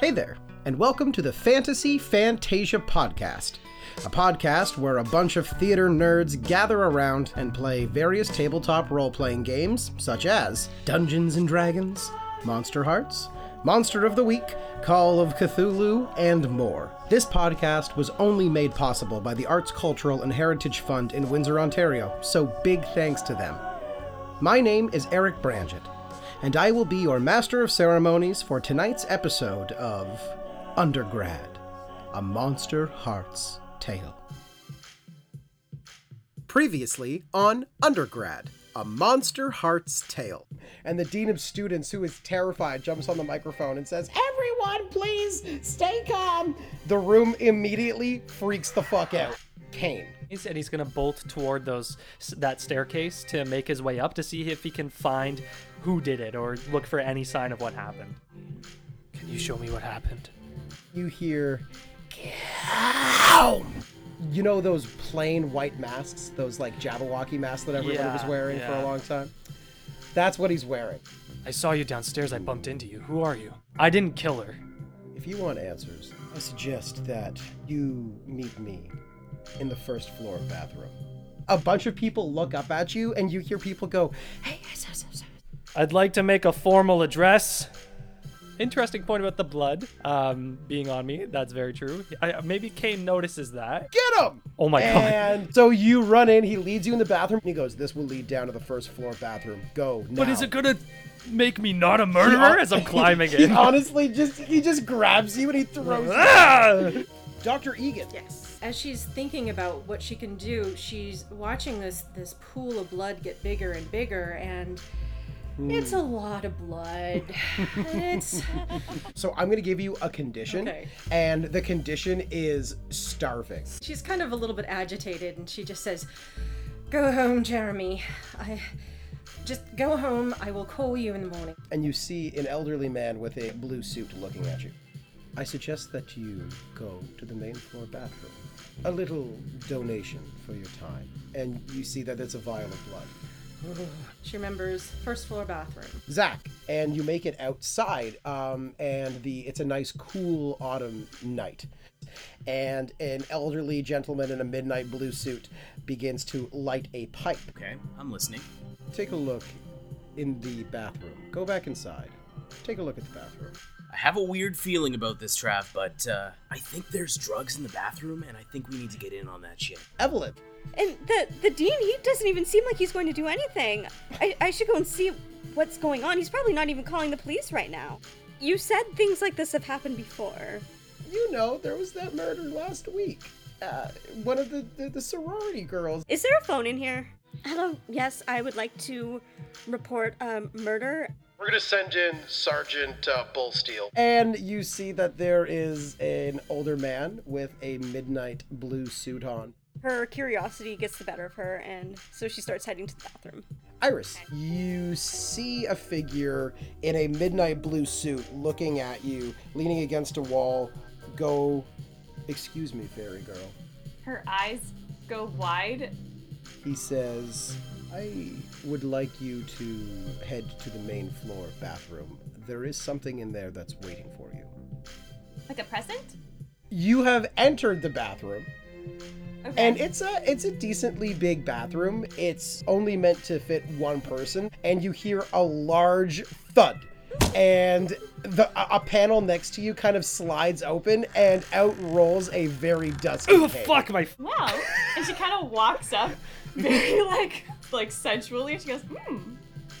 Hey there, and welcome to the Fantasy Fantasia Podcast, a podcast where a bunch of theater nerds gather around and play various tabletop role playing games such as Dungeons and Dragons, Monster Hearts, Monster of the Week, Call of Cthulhu, and more. This podcast was only made possible by the Arts Cultural and Heritage Fund in Windsor, Ontario, so big thanks to them. My name is Eric Branget, and I will be your Master of Ceremonies for tonight's episode of Undergrad, a Monster Hearts Tale. Previously on Undergrad, a Monster Hearts Tale. And the Dean of Students, who is terrified, jumps on the microphone and says, Everyone, please stay calm. The room immediately freaks the fuck out. Kane. And he's gonna bolt toward those that staircase to make his way up to see if he can find who did it or look for any sign of what happened. Can you show me what happened? You hear, Cow! You know those plain white masks, those like Jabberwocky masks that everyone Yeah, was wearing for a long time? That's what he's wearing. I saw you downstairs. I bumped into you. Who are you? I didn't kill her. If you want answers, I suggest that you meet me in the first floor bathroom. A bunch of people look up at you, and you hear people go, "Hey, yes, yes, yes, yes." I'd like to make a formal address. Interesting point about the blood um, being on me. That's very true. I, maybe Kane notices that. Get him! Oh my god. And so you run in. He leads you in the bathroom. And he goes, "This will lead down to the first floor bathroom. Go now." But is it gonna make me not a murderer as I'm climbing He in? honestly just he just grabs you and he throws you. Ah! Dr. Egan. Yes. As she's thinking about what she can do, she's watching this this pool of blood get bigger and bigger, and hmm. it's a lot of blood. it's So I'm gonna give you a condition, Okay. and the condition is starving. she's kind of a little bit agitated, and she just says, "Go home, Jeremy. I just go home. I will call you in the morning." and you see an elderly man with a blue suit looking at you. I suggest that you go to the main floor bathroom. A little donation for your time. And you see that it's a vial of blood. She remembers first floor bathroom. Zach, and you make it outside, um, and the it's a nice cool autumn night. And an elderly gentleman in a midnight blue suit begins to light a pipe. Okay, I'm listening. Take a look in the bathroom. Go back inside. Take a look at the bathroom. I have a weird feeling about this, Trav, but uh, I think there's drugs in the bathroom, and I think we need to get in on that shit. Evelyn, And the the dean, he doesn't even seem like he's going to do anything. I, I should go and see what's going on. He's probably not even calling the police right now. You said things like this have happened before. you know there was that murder last week. Uh, one of the, the, the sorority girls. Is there a phone in here? Hello. Yes, I would like to report um, murder. We're gonna send in Sergeant uh, Bullsteel. And you see that there is an older man with a midnight blue suit on. Her curiosity gets the better of her, and so she starts heading to the bathroom. Iris, you see a figure in a midnight blue suit looking at you, leaning against a wall. Go, excuse me, fairy girl. Her eyes go wide. He says, I would like you to head to the main floor bathroom. There is something in there that's waiting for you. Like a present? You have entered the bathroom. Okay. And it's a it's a decently big bathroom. It's only meant to fit one person, and you hear a large thud. And the a, a panel next to you kind of slides open, and out rolls a very dusty. Oh fuck my! wow. And she kind of walks up very like like sensually and she goes, hmm,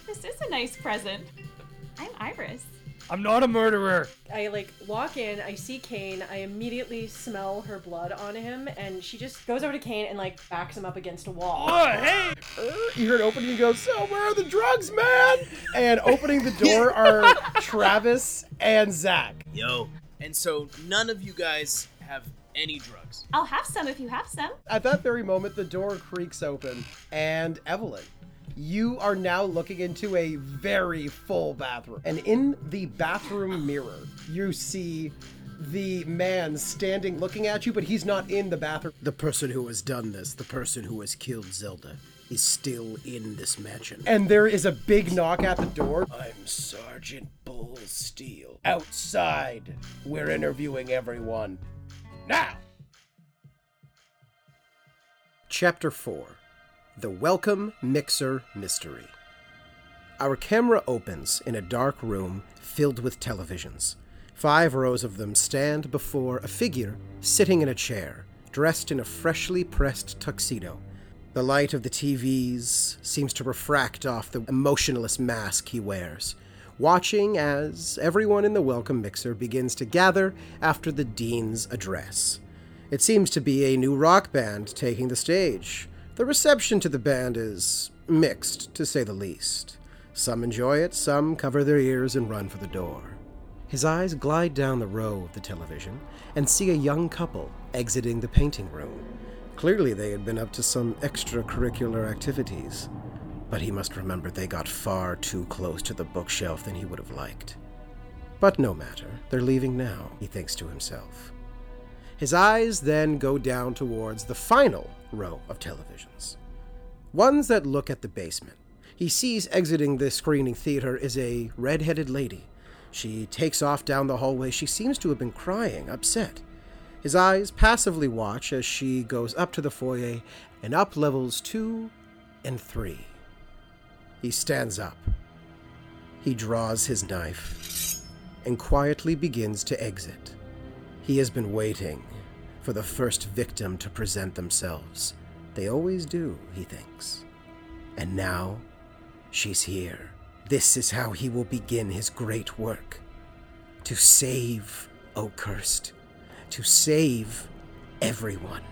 this is a nice present. I'm Iris. I'm not a murderer. I like walk in, I see Kane, I immediately smell her blood on him, and she just goes over to Kane and like backs him up against a wall. Oh, hey! You heard opening and go, So where are the drugs, man? And opening the door are Travis and Zach. Yo. And so none of you guys have any drugs. I'll have some if you have some. At that very moment, the door creaks open, and Evelyn, you are now looking into a very full bathroom. And in the bathroom mirror, you see the man standing looking at you, but he's not in the bathroom. The person who has done this, the person who has killed Zelda. is still in this mansion. And there is a big knock at the door. I'm Sergeant Bull Steel. Outside. We're interviewing everyone. Now! Chapter 4 The Welcome Mixer Mystery. Our camera opens in a dark room filled with televisions. Five rows of them stand before a figure sitting in a chair, dressed in a freshly pressed tuxedo. The light of the TVs seems to refract off the emotionless mask he wears, watching as everyone in the welcome mixer begins to gather after the dean's address. It seems to be a new rock band taking the stage. The reception to the band is mixed, to say the least. Some enjoy it, some cover their ears and run for the door. His eyes glide down the row of the television and see a young couple exiting the painting room. Clearly, they had been up to some extracurricular activities, but he must remember they got far too close to the bookshelf than he would have liked. But no matter, they're leaving now, he thinks to himself. His eyes then go down towards the final row of televisions, ones that look at the basement. He sees exiting the screening theater is a red headed lady. She takes off down the hallway. She seems to have been crying, upset. His eyes passively watch as she goes up to the foyer and up levels two and three. He stands up. He draws his knife and quietly begins to exit. He has been waiting for the first victim to present themselves. They always do, he thinks. And now, she's here. This is how he will begin his great work to save Oakhurst, to save everyone.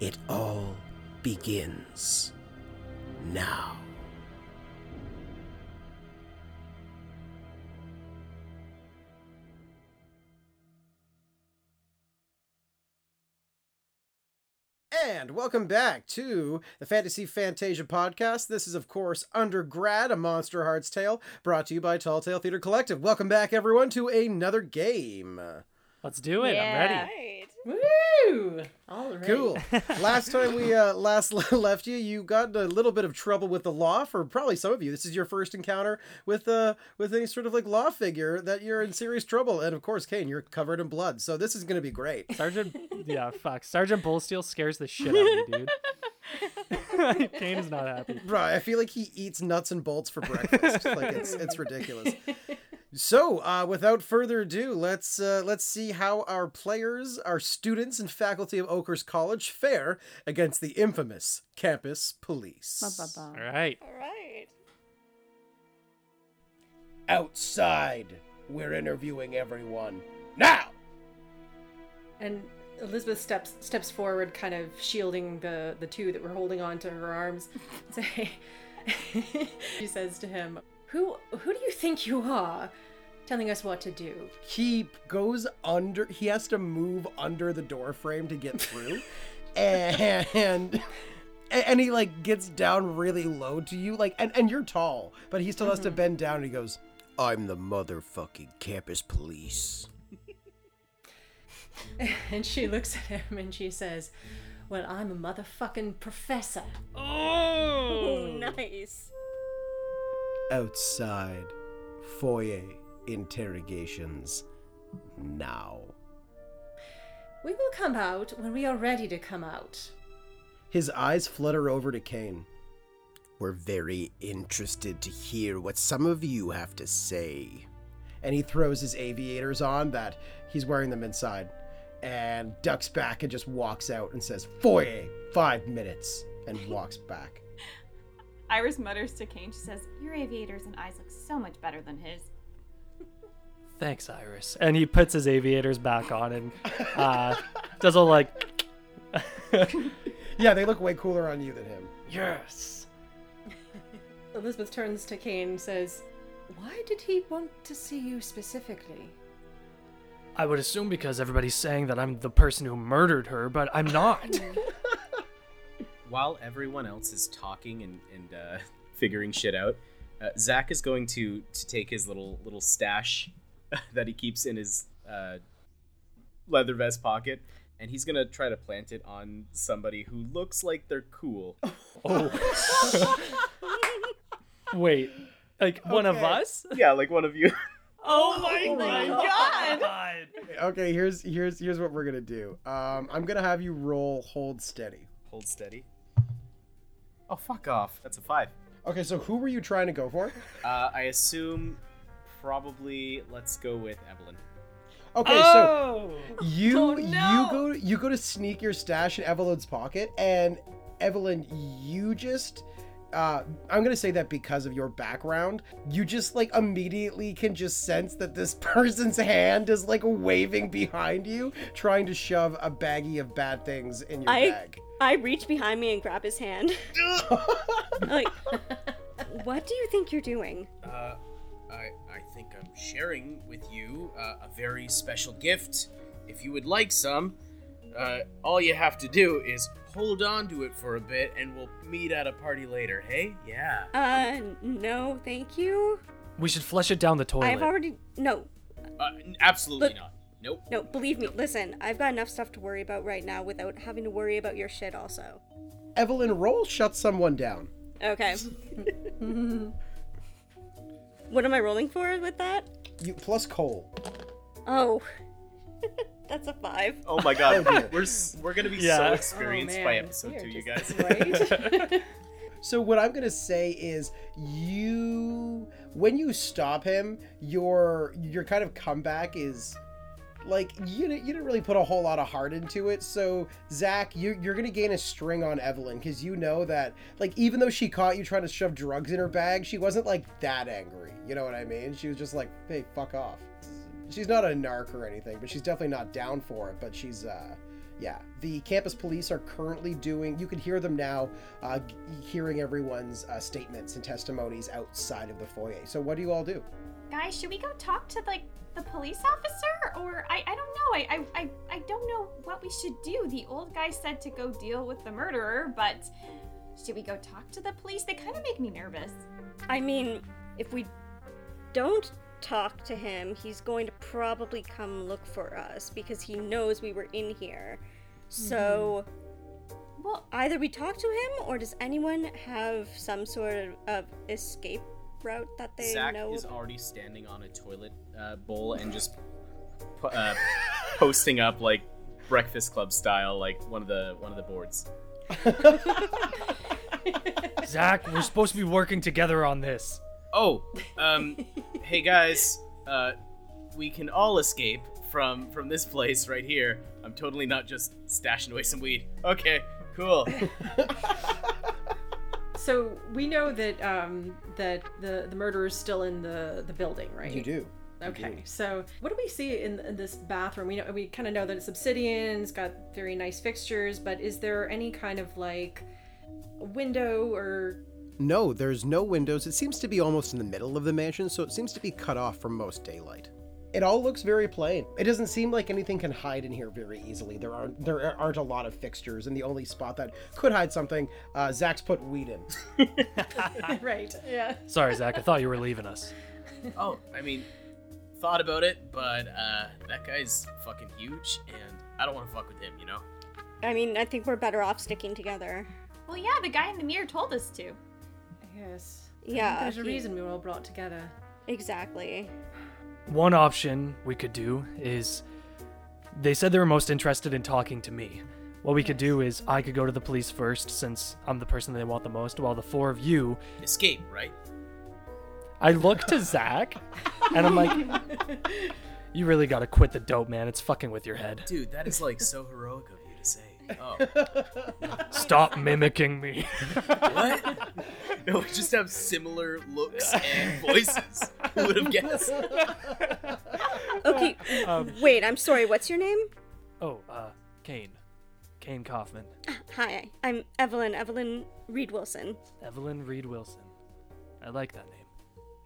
It all begins now. And welcome back to the Fantasy Fantasia podcast. This is, of course, Undergrad, a Monster Hearts tale, brought to you by Tall Tale Theater Collective. Welcome back, everyone, to another game. Let's do it. I'm ready. Right. All right. Cool. last time we uh, last left you, you got in a little bit of trouble with the law. For probably some of you, this is your first encounter with uh with any sort of like law figure that you're in serious trouble. And of course, Kane, you're covered in blood, so this is going to be great. Sergeant, yeah, fuck. Sergeant Bullsteel scares the shit out of me, dude. Kane is not happy. Bro, I feel like he eats nuts and bolts for breakfast. like it's it's ridiculous. So, uh, without further ado, let's uh, let's see how our players, our students, and faculty of Oakhurst College fare against the infamous campus police. All right. All right. Outside, we're interviewing everyone now. And Elizabeth steps steps forward, kind of shielding the the two that were holding on to her arms. Say, she says to him, "Who who do you think you are, telling us what to do?" He goes under. He has to move under the door frame to get through, and. And he like gets down really low to you, like, and, and you're tall, but he still has to mm-hmm. bend down. And he goes, "I'm the motherfucking campus police." And she looks at him and she says, "Well, I'm a motherfucking professor." Oh, nice. Outside, foyer interrogations now. We will come out when we are ready to come out. His eyes flutter over to Kane. We're very interested to hear what some of you have to say. And he throws his aviators on that he's wearing them inside and ducks back and just walks out and says, Foyer, five minutes, and walks back. Iris mutters to Kane. She says, Your aviators and eyes look so much better than his. Thanks, Iris. And he puts his aviators back on and uh, does a like, Yeah, they look way cooler on you than him. yes. Elizabeth turns to Kane and says, Why did he want to see you specifically? I would assume because everybody's saying that I'm the person who murdered her, but I'm not. While everyone else is talking and, and uh, figuring shit out, uh, Zach is going to to take his little little stash that he keeps in his uh, leather vest pocket and he's gonna try to plant it on somebody who looks like they're cool. Oh. Wait, like one of us? yeah, like one of you. Oh my, god. Okay, here's here's here's what we're gonna do. Um, I'm gonna have you roll hold steady. Hold steady. Oh fuck off! That's a five. Okay, so who were you trying to go for? Uh, I assume probably let's go with Evelyn. Okay, so oh! you Oh, you go you go to sneak your stash in Evelyn's pocket, and Evelyn, you just. Uh, I'm gonna say that because of your background, you just like immediately can just sense that this person's hand is like waving behind you, trying to shove a baggie of bad things in your I bag. I reach behind me and grab his hand. like, what do you think you're doing? Uh, I I think I'm sharing with you uh, a very special gift. If you would like some, uh, all you have to do is hold on to it for a bit, and we'll meet at a party later. Hey, yeah. Uh, no, thank you. We should flush it down the toilet. I've already no, Uh, absolutely Look- not. Nope. no. Believe me. Listen, I've got enough stuff to worry about right now without having to worry about your shit. Also. Evelyn, roll shut someone down. Okay. what am I rolling for with that? You plus Cold. Oh, that's a five. Oh my god, Oh, we're we're gonna be so experienced Oh, by episode We are two, you guys. Right? So what I'm gonna say is you when you stop him, your your kind of comeback is like you didn't, you didn't really put a whole lot of heart into it. So Zach, you you're gonna gain a string on Evelyn because you know that like even though she caught you trying to shove drugs in her bag, she wasn't like that angry. You know what I mean? She was just like, hey, fuck off. She's not a narc or anything, but she's definitely not down for it. But she's uh yeah, the campus police are currently doing. You can hear them now, uh, hearing everyone's uh, statements and testimonies outside of the foyer. So, what do you all do? Guys, should we go talk to like the police officer? Or I, I don't know. I, I, I, I don't know what we should do. The old guy said to go deal with the murderer, but should we go talk to the police? They kind of make me nervous. I mean, if we don't talk to him, he's going to probably come look for us because he knows we were in here. So mm-hmm. Well, either we talk to him or does anyone have some sort of, of escape route that they Zach know? is already standing on a toilet uh, bowl and just pu- uh, posting up like Breakfast Club style, like one of the one of the boards. Zach, we're supposed to be working together on this. Oh, um, hey guys, uh, we can all escape from from this place right here. I'm totally not just stashing away some weed. Okay, cool. so we know that um, that the the murderer is still in the the building, right? You do. Okay, so what do we see in, in this bathroom? We know we kind of know that it's obsidian. It's got very nice fixtures, but is there any kind of like window or No, there's no windows. It seems to be almost in the middle of the mansion, so it seems to be cut off from most daylight. It all looks very plain. It doesn't seem like anything can hide in here very easily. There aren't there aren't a lot of fixtures, and the only spot that could hide something, uh, Zach's put weed in. right? Yeah. Sorry, Zach. I thought you were leaving us. oh, I mean, thought about it, but uh, that guy's fucking huge, and I don't want to fuck with him, you know. I mean, I think we're better off sticking together. well, yeah, the guy in the mirror told us to. Yes. Yeah, There's a he- reason we were all brought together. Exactly. One option we could do is they said they were most interested in talking to me. What we could do is I could go to the police first since I'm the person they want the most, while the four of you Escape, right? I look to Zach and I'm like You really gotta quit the dope, man. It's fucking with your head. Dude, that is like so heroic Oh, Stop mimicking me. what? no, we just have similar looks and voices. Who would have guessed? Okay, Um, wait, I'm sorry, what's your name? oh, uh, Kane. Kane Kaufman. Hi, I'm Evelyn, Evelyn Reed Wilson. Evelyn Reed Wilson. I like that name.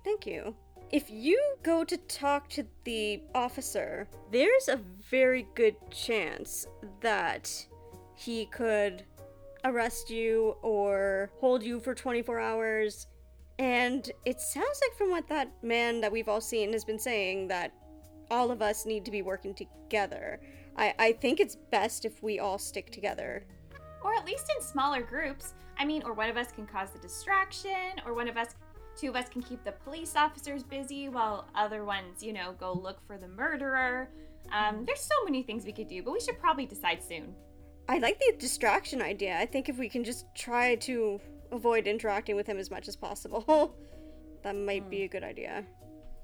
Thank you. If you go to talk to the officer, there's a very good chance that he could arrest you or hold you for 24 hours. And it sounds like, from what that man that we've all seen has been saying, that all of us need to be working together. I, I think it's best if we all stick together. Or at least in smaller groups. I mean, or one of us can cause the distraction, or one of us, two of us can keep the police officers busy while other ones, you know, go look for the murderer. Um, there's so many things we could do, but we should probably decide soon. I like the distraction idea. I think if we can just try to avoid interacting with him as much as possible, that might be a good idea.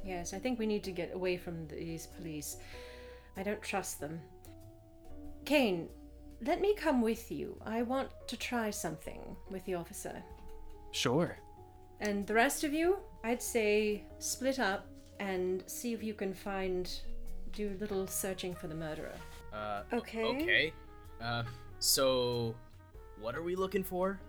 Yes, I think we need to get away from these police. I don't trust them. Kane, let me come with you. I want to try something with the officer. Sure. And the rest of you, I'd say split up and see if you can find, do a little searching for the murderer. Uh, Okay. Okay. Uh, so, what are we looking for?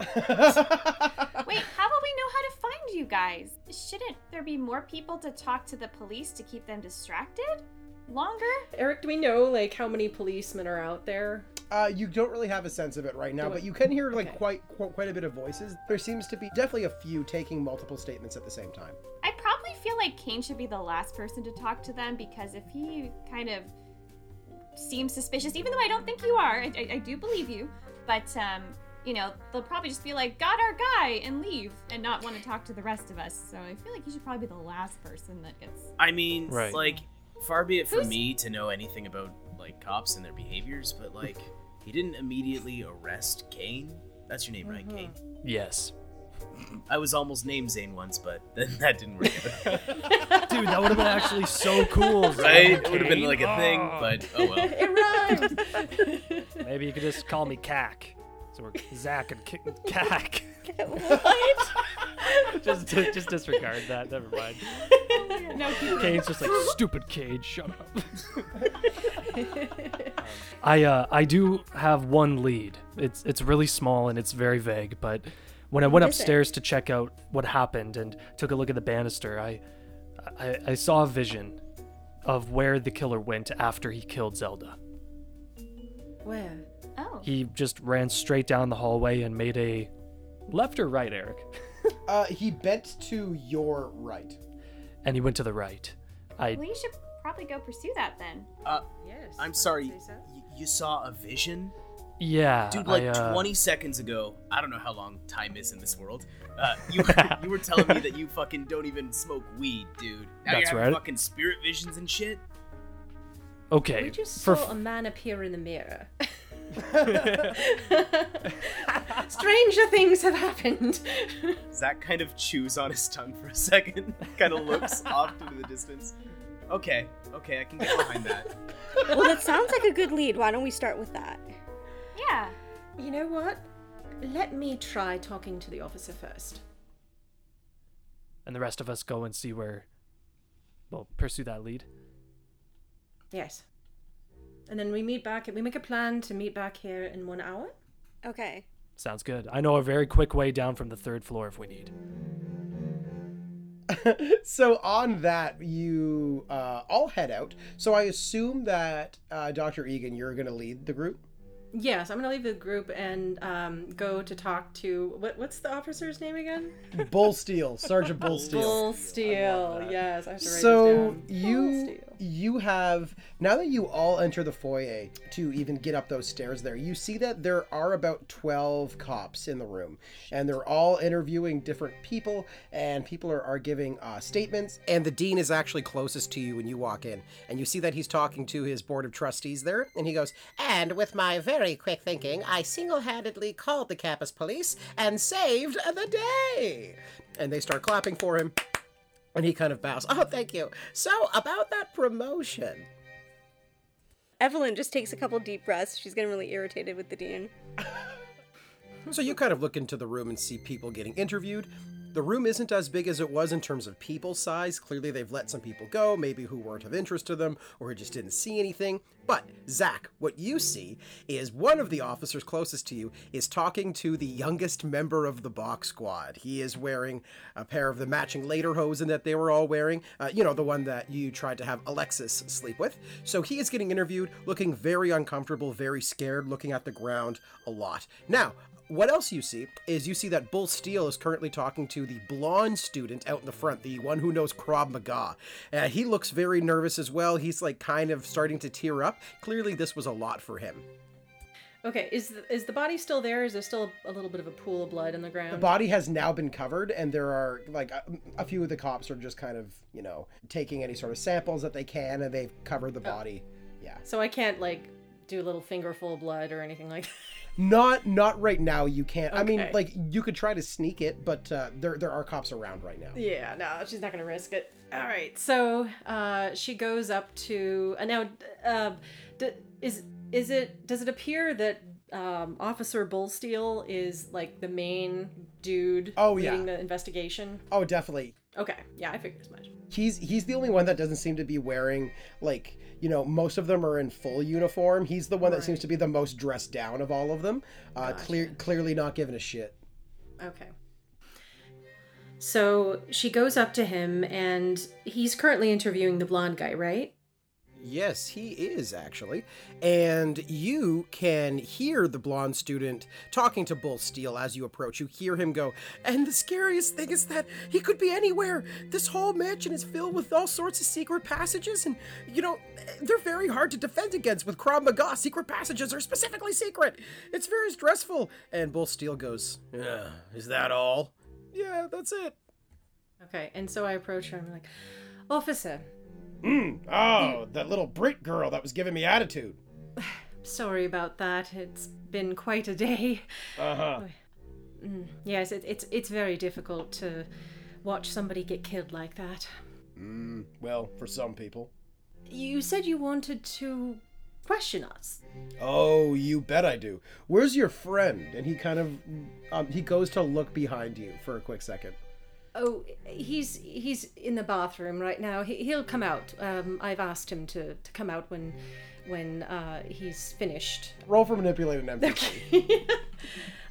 Wait, how will we know how to find you guys? Shouldn't there be more people to talk to the police to keep them distracted? Longer? Eric, do we know like how many policemen are out there? Uh, you don't really have a sense of it right now, but you can hear like Okay. quite, quite quite a bit of voices. There seems to be definitely a few taking multiple statements at the same time. I probably feel like Kane should be the last person to talk to them because if he kind of seems suspicious, even though I don't think you are, I, I, I do believe you, but um, you know, they'll probably just be like, "Got our guy," and leave, and not want to talk to the rest of us. So I feel like you should probably be the last person that gets. I mean, Right. like, far be it for Who's- me to know anything about like cops and their behaviors, but like, he didn't immediately arrest Kane. That's your name, right, Kane? Yes. I was almost named Zane once, but then that didn't work out. Dude, that would have been actually so cool. right? It would have been like a thing, but oh well. It rhymed! Maybe you could just call me Cack. So we're Zach and K- Cack. what? just, just disregard that. Never mind. No, Kane's just like stupid Cage. Shut up. I uh, I do have one lead. It's it's really small and it's very vague. But when I went What is it? upstairs to check out what happened and took a look at the banister, I, I I saw a vision of where the killer went after he killed Zelda. Where? Oh, He just ran straight down the hallway and made a left or right, Eric, Uh, he bent to your right. and he went to the right. I well, you should probably go pursue that then. Uh, Yes. I'm sorry. y- you saw a vision, yeah, dude. Like I, uh, 20 seconds ago. I don't know how long time is in this world. Uh, you you were telling me that you fucking don't even smoke weed, dude. Now That's you're right. fucking spirit visions and shit. Okay, We just for saw a man appear in the mirror. Stranger things have happened. Zach kind of chews on his tongue for a second, kind of looks off into the distance. Okay, okay, I can get behind that. well, that sounds like a good lead. Why don't we start with that? Yeah. you know what? Let me try talking to the officer first. and the rest of us go and see where. Well, pursue that lead. Yes. And then we meet back. We make a plan to meet back here in one hour. Okay. Sounds good. I know a very quick way down from the third floor if we need. so on that, you uh, all head out. So I assume that uh, Dr. Egan, you're going to lead the group. Yes, I'm gonna leave the group and um, go to talk to what? What's the officer's name again? Bull Steel, Sergeant Bull Steel. Bull Steel. Yes, I have to write so this down. Bull you Steel. you have now that you all enter the foyer to even get up those stairs there you see that there are about 12 cops in the room and they're all interviewing different people and people are, are giving uh, statements and the dean is actually closest to you when you walk in and you see that he's talking to his board of trustees there and he goes and with my very quick thinking i single-handedly called the campus police and saved the day and they start clapping for him and he kind of bows. Oh, thank you. So, about that promotion. Evelyn just takes a couple deep breaths. She's getting really irritated with the dean. So, you kind of look into the room and see people getting interviewed. The room isn't as big as it was in terms of people size. Clearly, they've let some people go, maybe who weren't of interest to them or who just didn't see anything. But, Zach, what you see is one of the officers closest to you is talking to the youngest member of the box squad. He is wearing a pair of the matching lederhosen that they were all wearing, uh, you know, the one that you tried to have Alexis sleep with. So he is getting interviewed, looking very uncomfortable, very scared, looking at the ground a lot. Now, what else you see is you see that Bull Steele is currently talking to the blonde student out in the front, the one who knows Krav Maga. Uh, he looks very nervous as well. He's like kind of starting to tear up. Clearly, this was a lot for him. Okay, is the, is the body still there? Is there still a little bit of a pool of blood in the ground? The body has now been covered, and there are like a, a few of the cops are just kind of, you know, taking any sort of samples that they can, and they've covered the oh. body. Yeah. so I can't like do a little fingerful of blood or anything like that. Not not right now. You can't. I mean, like you could try to sneak it, but uh, there there are cops around right now. Yeah, no, she's not gonna risk it. All right, so uh, she goes up to uh, now. Uh, d- is is it? Does it appear that um, Officer Bullsteel is like the main dude Oh, yeah. leading the investigation? Oh, definitely. Okay, yeah, I figured as much. He's he's the only one that doesn't seem to be wearing like you know most of them are in full uniform. He's the one that seems to be the most dressed down of all of them. Uh, clear clearly not giving a shit. Okay. So she goes up to him, and he's currently interviewing the blonde guy, right? Yes, he is actually. And you can hear the blonde student talking to Bull Steel as you approach. You hear him go, and the scariest thing is that he could be anywhere. This whole mansion is filled with all sorts of secret passages, and, you know, they're very hard to defend against with Krav Maga. Secret passages are specifically secret. It's very stressful. And Bull Steel goes, Yeah, is that all? Yeah, that's it. Okay, and so I approach her, I'm like, Officer, Mm, oh, that little Brit girl that was giving me attitude. sorry about that. It's been quite a day. Uh huh. Yes, it, it's it's very difficult to watch somebody get killed like that. Mm, well, for some people. You said you wanted to question us. Oh, you bet I do. Where's your friend? And he kind of um, he goes to look behind you for a quick second. Oh, he's he's in the bathroom right now. He, he'll come out. Um, I've asked him to, to come out when when uh, he's finished. Roll for manipulate an NPC.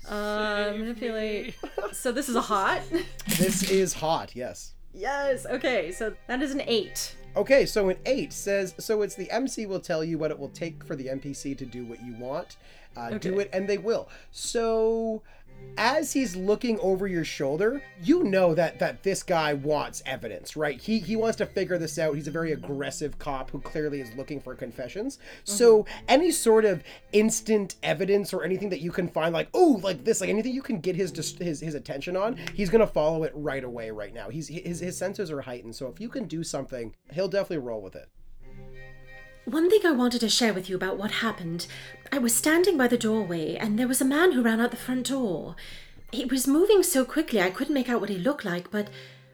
Uh, manipulate. So this is a hot. this is hot, yes. yes. Okay. So that is an eight. Okay, so an eight says so. It's the MC will tell you what it will take for the NPC to do what you want. Uh, Do it, and they will. So, as he's looking over your shoulder, you know that that this guy wants evidence, right? He he wants to figure this out. He's a very aggressive cop who clearly is looking for confessions. So, mm-hmm. any sort of instant evidence or anything that you can find, like oh, like this, like anything you can get his his his attention on, he's gonna follow it right away. Right now, he's his his senses are heightened. So, if you can do something, he'll definitely roll with it. One thing I wanted to share with you about what happened. I was standing by the doorway, and there was a man who ran out the front door. He was moving so quickly I couldn't make out what he looked like, but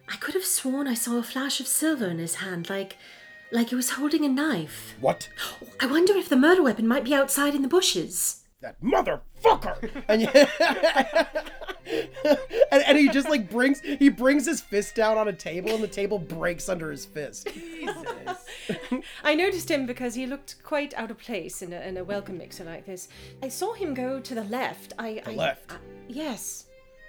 I could have sworn I saw a flash of silver in his hand, like like he was holding a knife. What? I wonder if the murder weapon might be outside in the bushes. That motherfucker and, and and he just like brings he brings his fist down on a table and the table breaks under his fist I noticed him because he looked quite out of place in a, in a welcome mixer like this. I saw him go to the left. I, The I left? I- yes.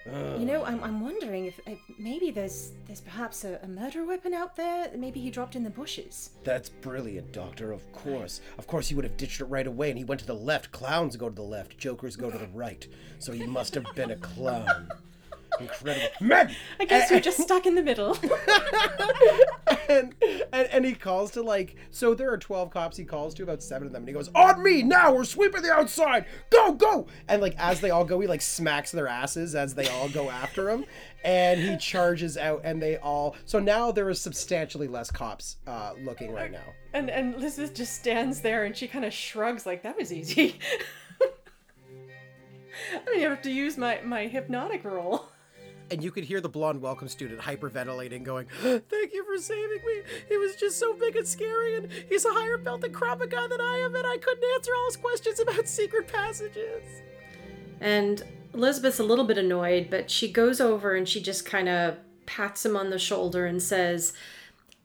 You know, I'm, I'm wondering if, if maybe there's there's perhaps a, a murder weapon out there. Maybe he dropped in the bushes. that's brilliant doctor of course. Of course he would have ditched it right away and he went to the left. Clowns go to the left. Jokers go to the right. So he must have been a clown incredible men I guess you're just stuck in the middle. and, and and he calls to like so there are 12 cops he calls to about seven of them and he goes on me now we're sweeping the outside go go and like as they all go he like smacks their asses as they all go after him and he charges out and they all so now there is substantially less cops uh looking right now and and Elizabeth just stands there and she kind of shrugs like that was easy. I don't even have to use my my hypnotic roll. And you could hear the blonde welcome student hyperventilating going thank you for saving me he was just so big and scary and he's a higher belt than Krav Maga than I am and I couldn't answer all his questions about secret passages And Elizabeth's a little bit annoyed, but she goes over and she just kind of pats him on the shoulder and says,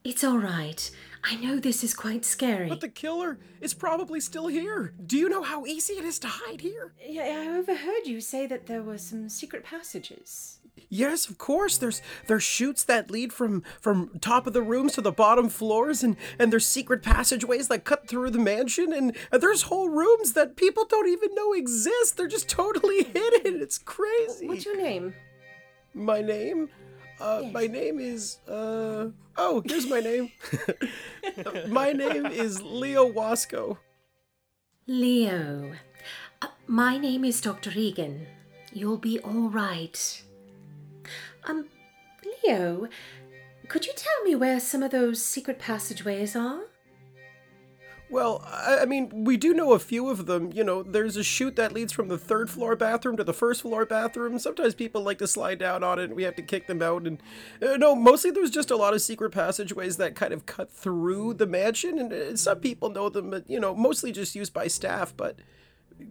It's all right. I know this is quite scary. But the killer is probably still here. Do you know how easy it is to hide here? Yeah, I overheard you say that there were some secret passages. Yes, of course. There's there's chutes that lead from from top of the rooms to the bottom floors, and and there's secret passageways that cut through the mansion, and, and there's whole rooms that people don't even know exist. They're just totally hidden. It's crazy. What's your name? My name? Uh, My name is. Uh, oh, here's my name. my name is Leo Wasco. Leo. Uh, my name is Dr. Egan. You'll be all right. Um, Leo, could you tell me where some of those secret passageways are? Well, I, I mean, we do know a few of them. You know, there's a chute that leads from the third floor bathroom to the first floor bathroom. Sometimes people like to slide down on it, and we have to kick them out. And uh, no, mostly there's just a lot of secret passageways that kind of cut through the mansion, and uh, some people know them, but you know, mostly just used by staff. But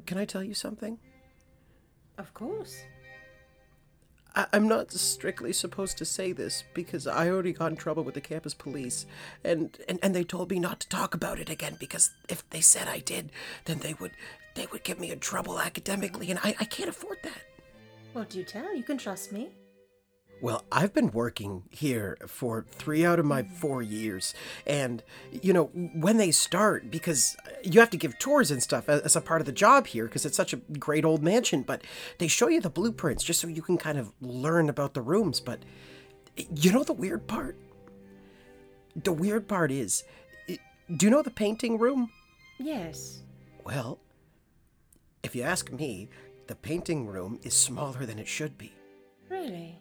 can I tell you something? Of course. I- I'm not strictly supposed to say this because I already got in trouble with the campus police, and, and, and they told me not to talk about it again because if they said I did, then they would they would get me in trouble academically, and I, I can't afford that. Well, do tell. You can trust me. Well, I've been working here for three out of my four years. And, you know, when they start, because you have to give tours and stuff as a part of the job here, because it's such a great old mansion, but they show you the blueprints just so you can kind of learn about the rooms. But you know the weird part? The weird part is do you know the painting room? Yes. Well, if you ask me, the painting room is smaller than it should be. Really?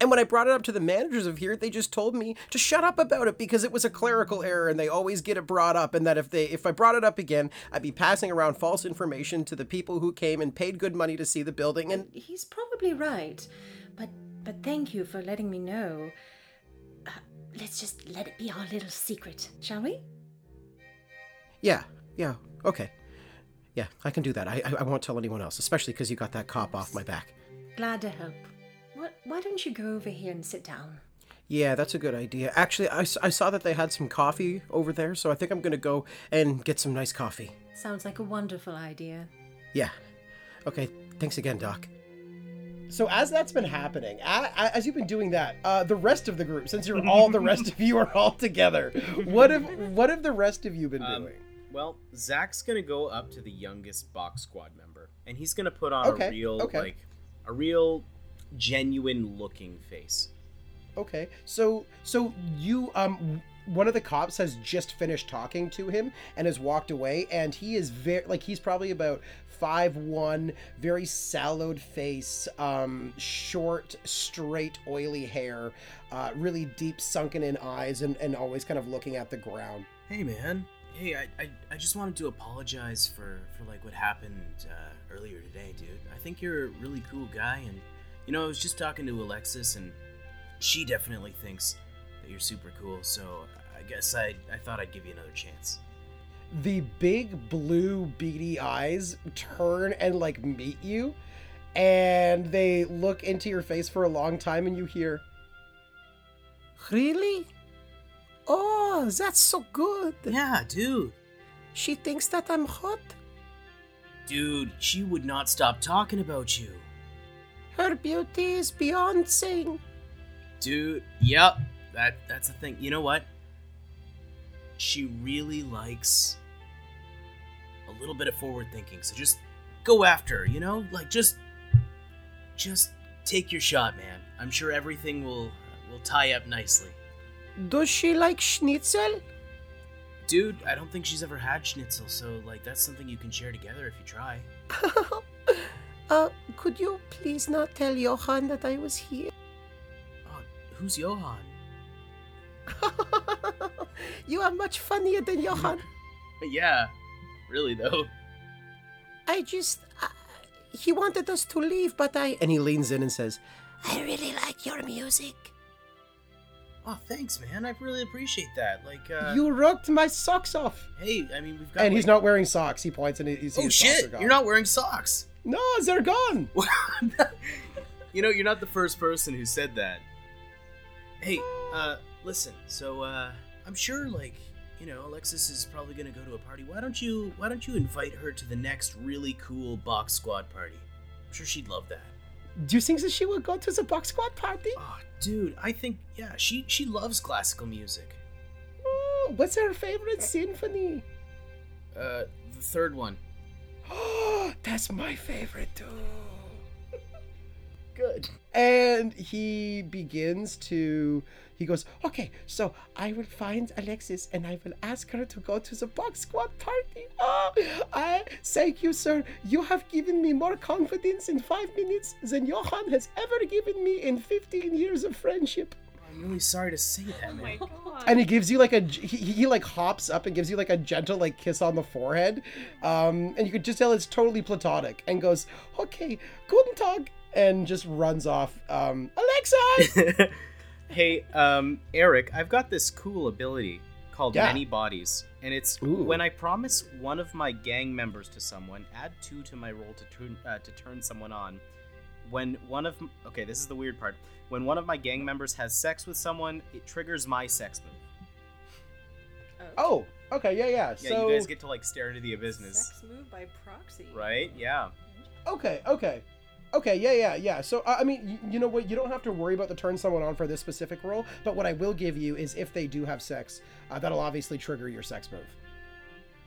And when I brought it up to the managers of here, they just told me to shut up about it because it was a clerical error and they always get it brought up and that if they if I brought it up again, I'd be passing around false information to the people who came and paid good money to see the building and He's probably right. But but thank you for letting me know. Uh, let's just let it be our little secret, shall we? yeah, yeah, okay. Yeah, I can do that. I I, I won't tell anyone else, especially cuz you got that cop off my back. Glad to help. What, why don't you go over here and sit down? Yeah, that's a good idea. Actually, I, I saw that they had some coffee over there, so I think I'm going to go and get some nice coffee. Sounds like a wonderful idea. Yeah. Okay, thanks again, Doc. So as that's been happening, a- a- as you've been doing that, uh, the rest of the group, since you're all the rest of you are all together, what have what have the rest of you been Um, doing? Well, Zach's gonna go up to the youngest box squad member, and he's gonna put on Okay, a real, okay. like, a real, genuine looking face. Okay, so so you um one of the cops has just finished talking to him and has walked away, and he is very like he's probably about five one, very sallowed face, um, short, straight, oily hair, uh, really deep sunken in eyes, and and always kind of looking at the ground. Hey, man. Hey, I, I, I just wanted to apologize for, for like what happened uh, earlier today, dude. I think you're a really cool guy, and you know I was just talking to Alexis, and she definitely thinks that you're super cool. So I guess I I thought I'd give you another chance. the big blue beady eyes turn and like meet you and they look into your face for a long time and you hear really oh that's so good Yeah, dude. she thinks that i'm hot Dude, she would not stop talking about you. Her beauty is beyond saying Dude, yep. That that's the thing. You know what? She really likes a little bit of forward thinking. So just go after her, you know? Like just just take your shot, man. I'm sure everything will will tie up nicely. does she like schnitzel Dude, I don't think she's ever had schnitzel, so like that's something you can share together if you try. uh could you please not tell johan that i was here Oh, who's Johan? you are much funnier than johan Yeah, really though. I just. Uh, he wanted us to leave, but I. And he leans in and says, I really like your music. Oh, thanks, man. I really appreciate that. Like, uh, you rocked my socks off. hey, I mean, we've got. And he's not wearing socks. He points and he, he sees Oh his socks are shit! gone. You're not wearing socks. No, they're gone. you know, you're not the first person who said that. Hey, uh, listen. So, uh, I'm sure, like, you know, Alexis is probably gonna go to a party. Why don't you? Why don't you invite her to the next really cool box squad party? I'm sure she'd love that. do you think that she will go to the box squad party? Oh, dude, I think yeah, she she loves classical music. Oh, what's her favorite symphony? Uh, the third one. That's my favorite too. Good. And he begins to. He goes, okay, so I will find Alexis and I will ask her to go to the box squad party. Oh, I thank you, sir. You have given me more confidence in five minutes than Johann has ever given me in 15 years of friendship. I'm really sorry to say that, man. and he gives you like a he, he like hops up and gives you like a gentle like kiss on the forehead um and you could just tell it's totally platonic and goes okay guten tag and just runs off um alexa hey, um, Eric, I've got this cool ability called Yeah. Many Bodies, and it's Ooh. when I promise one of my gang members to someone, add two to my roll to turn uh, to turn someone on. When one of okay, this is the weird part. When one of my gang members has sex with someone, it triggers my sex move. oh okay yeah yeah Yeah, so you guys get to like stare into the business, Sex move by proxy. right? Yeah. okay okay okay yeah yeah yeah so uh, i mean you, you know what you don't have to worry about the turn someone on for this specific role but what i will give you is if they do have sex uh, that'll obviously trigger your sex move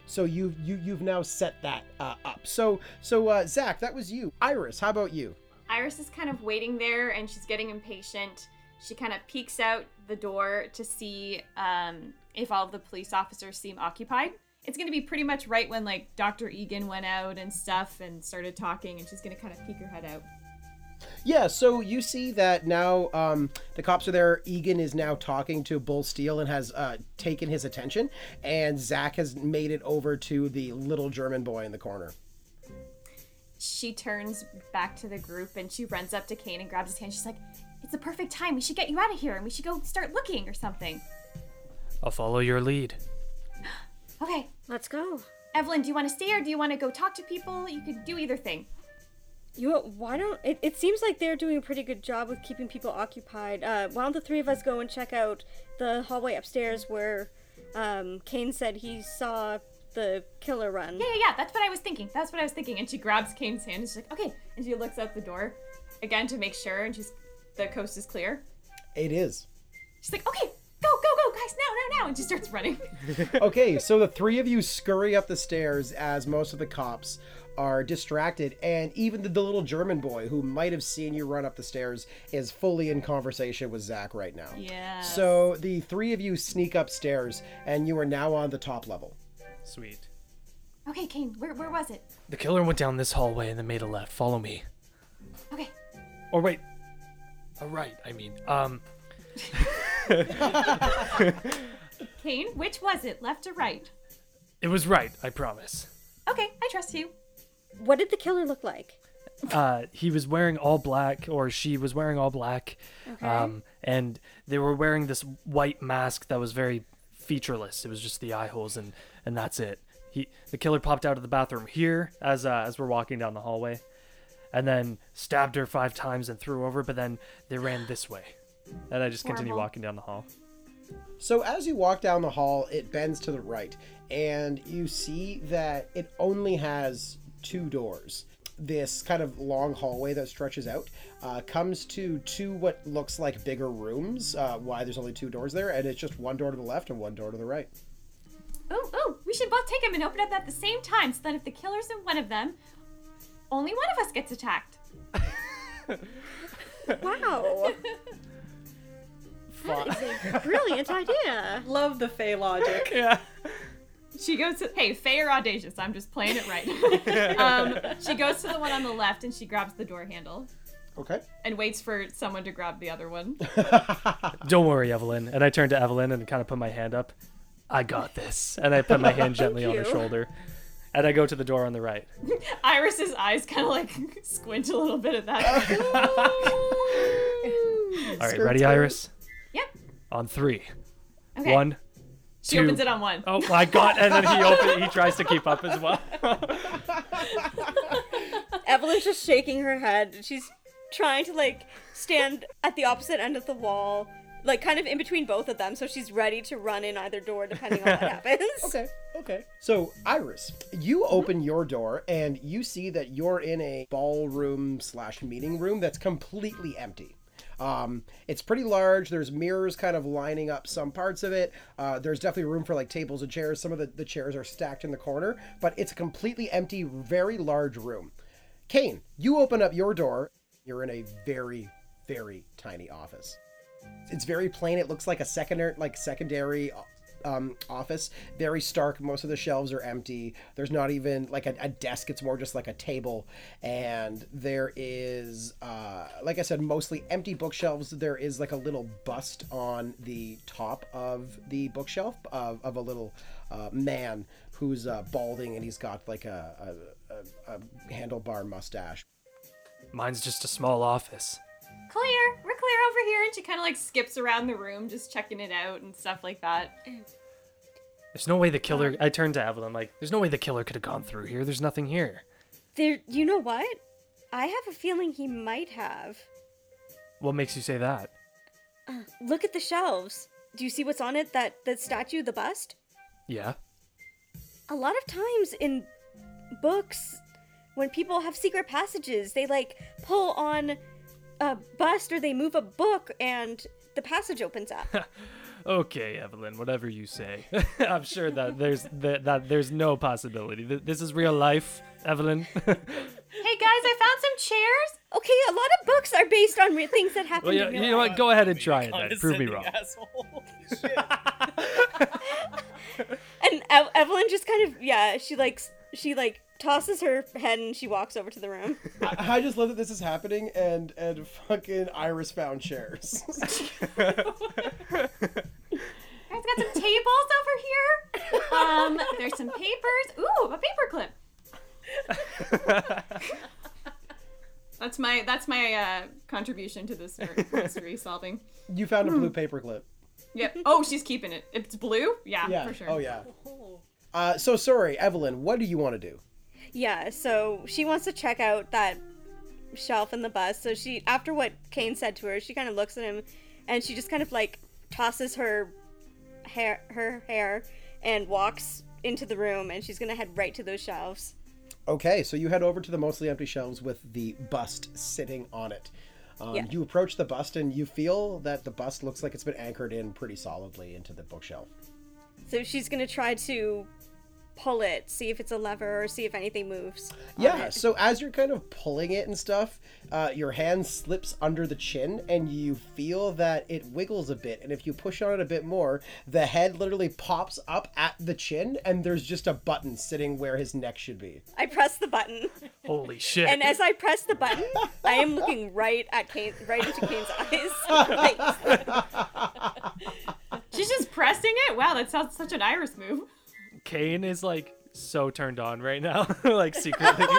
so you you you've now set that uh, up so so uh zach that was you iris how about you Iris is kind of waiting there and she's getting impatient. She kind of peeks out the door to see um, if all the police officers seem occupied. It's going to be pretty much right when like Dr. Egan went out and stuff and started talking, and she's going to kind of peek her head out. Yeah, so you see that now um, the cops are there. Egan is now talking to Bull Steele and has uh, taken his attention, and Zach has made it over to the little German boy in the corner. She turns back to the group and she runs up to Kane and grabs his hand. She's like, "It's the perfect time. We should get you out of here and we should go start looking or something." I'll follow your lead. Okay, Let's go. Evelyn, do you want to stay or do you want to go talk to people? You could do either thing. You why don't it, it seems like they're doing a pretty good job with keeping people occupied. Uh, why don't the three of us go and check out the hallway upstairs where um, Kane said he saw the killer run. Yeah, yeah, yeah. That's what I was thinking. That's what I was thinking. And she grabs Kane's hand and she's like, okay. And she looks out the door again to make sure, and she's the coast is clear. It is. She's like, okay, go, go, go, guys, now, now, now. And she starts running. Okay, so the three of you scurry up the stairs as most of the cops are distracted, and even the, the little German boy who might have seen you run up the stairs is fully in conversation with Zach right now. Yeah. So the three of you sneak upstairs, and you are now on the top level. Sweet. Okay, Kane, where, where was it? The killer went down this hallway and then made a left. Follow me. Okay. Or wait. A right, I mean. Um, Kane, which was it, left or right? it was right, I promise. Okay, I trust you. What did the killer look like? uh, he was wearing all black, or she was wearing all black, um, and they were wearing this white mask that was very featureless. It was just the eye holes, and and that's it. He, the killer, popped out of the bathroom here as uh, as we're walking down the hallway, and then stabbed her five times and threw her over. But then they ran this way, and I just continue walking down the hall. So as you walk down the hall, it bends to the right, and you see that it only has two doors. This kind of long hallway that stretches out uh, comes to two what looks like bigger rooms. Uh, why there's only two doors there, and it's just one door to the left and one door to the right. Oh, oh, we should both take them and open up at the same time so that if the killer's in one of them, only one of us gets attacked. Wow. that is a brilliant idea. Love the Fey logic. Yeah. She goes to hey, Faye or audacious. I'm just playing it right. um, she goes to the one on the left and she grabs the door handle Okay. and waits for someone to grab the other one. Don't worry, Evelyn. And I turn to Evelyn and kind of put my hand up. I got this. And I put my hand gently on her shoulder. And I go to the door on the right. Iris's eyes kind of like squint a little bit at that. All right, ready. Iris? yep. On three. Okay. One, She two. opens it on one. Oh my god! And then he open. He tries to keep up as well. Evelyn's just shaking her head. She's trying to like stand at the opposite end of the wall, like kind of in between both of them, so she's ready to run in either door depending on what happens. Okay. Okay. So, Iris, you open your door and you see that you're in a ballroom slash meeting room that's completely empty. Um, it's pretty large. There's mirrors kind of lining up some parts of it. Uh, there's definitely room for like tables and chairs. Some of the, the chairs are stacked in the corner, but it's a completely empty, very large room. Kane, you open up your door. You're in a very, very tiny office. It's very plain. It looks like a secondary, like secondary um, office. Very stark. Most of the shelves are empty. There's not even like a, a desk. It's more just like a table. And there is, uh, like I said, mostly empty bookshelves. There is like a little bust on the top of the bookshelf of, of a little uh, man who's uh, balding and he's got like a, a, a, a handlebar mustache. Mine's just a small office. Clear. We're clear over here. And she kind of like skips around the room, just checking it out and stuff like that. There's no way the killer. Uh. I turned to Evelyn like, "There's no way the killer could have gone through here. There's nothing here." There, you know what? I have a feeling he might have. What makes you say that? Uh, look at the shelves. Do you see what's on it? That that statue, the bust. Yeah. A lot of times in books, when people have secret passages, they like pull on a bust or they move a book and the passage opens up. Okay, Evelyn, whatever you say. I'm sure that there's that, that there's no possibility. Th- This is real life, Evelyn. Hey guys, I found some chairs. okay, a lot of books are based on re- things that happen well, you, in you know what? Go ahead and try it then. Prove me wrong. And Ev- Evelyn just kind of yeah, she like s- she like tosses her head and she walks over to the room. I, I just love that this is happening and and fucking Iris found chairs. Guys, got some tables over here. Um, there's some papers. Ooh, a paperclip. that's my that's my uh, contribution to this mystery- mystery solving. you found a blue paperclip. Yep. Oh, she's keeping it. It's blue. Yeah, Yeah. for sure. Oh yeah. Uh, so sorry, Evelyn. What do you want to do? Yeah, so she wants to check out that shelf in the bus. So she, after what Kane said to her, she kind of looks at him, and she just kind of like tosses her hair, her hair, and walks into the room. And she's gonna head right to those shelves. Okay, so you head over to the mostly empty shelves with the bust sitting on it. Um, Yeah. You approach the bust and you feel that the bust looks like it's been anchored in pretty solidly into the bookshelf. So she's gonna try to pull it, see if it's a lever, or see if anything moves. Yeah, so as you're kind of pulling it and stuff, uh, your hand slips under the chin and you feel that it wiggles a bit. And if you push on it a bit more, the head literally pops up at the chin and there's just a button sitting where his neck should be. I press the button, Holy shit. and as I press the button, I am looking right at Kane, right into Kane's eyes. She's just pressing it. Wow, that sounds such an Iris move. Kane is like so turned on right now, like secretly.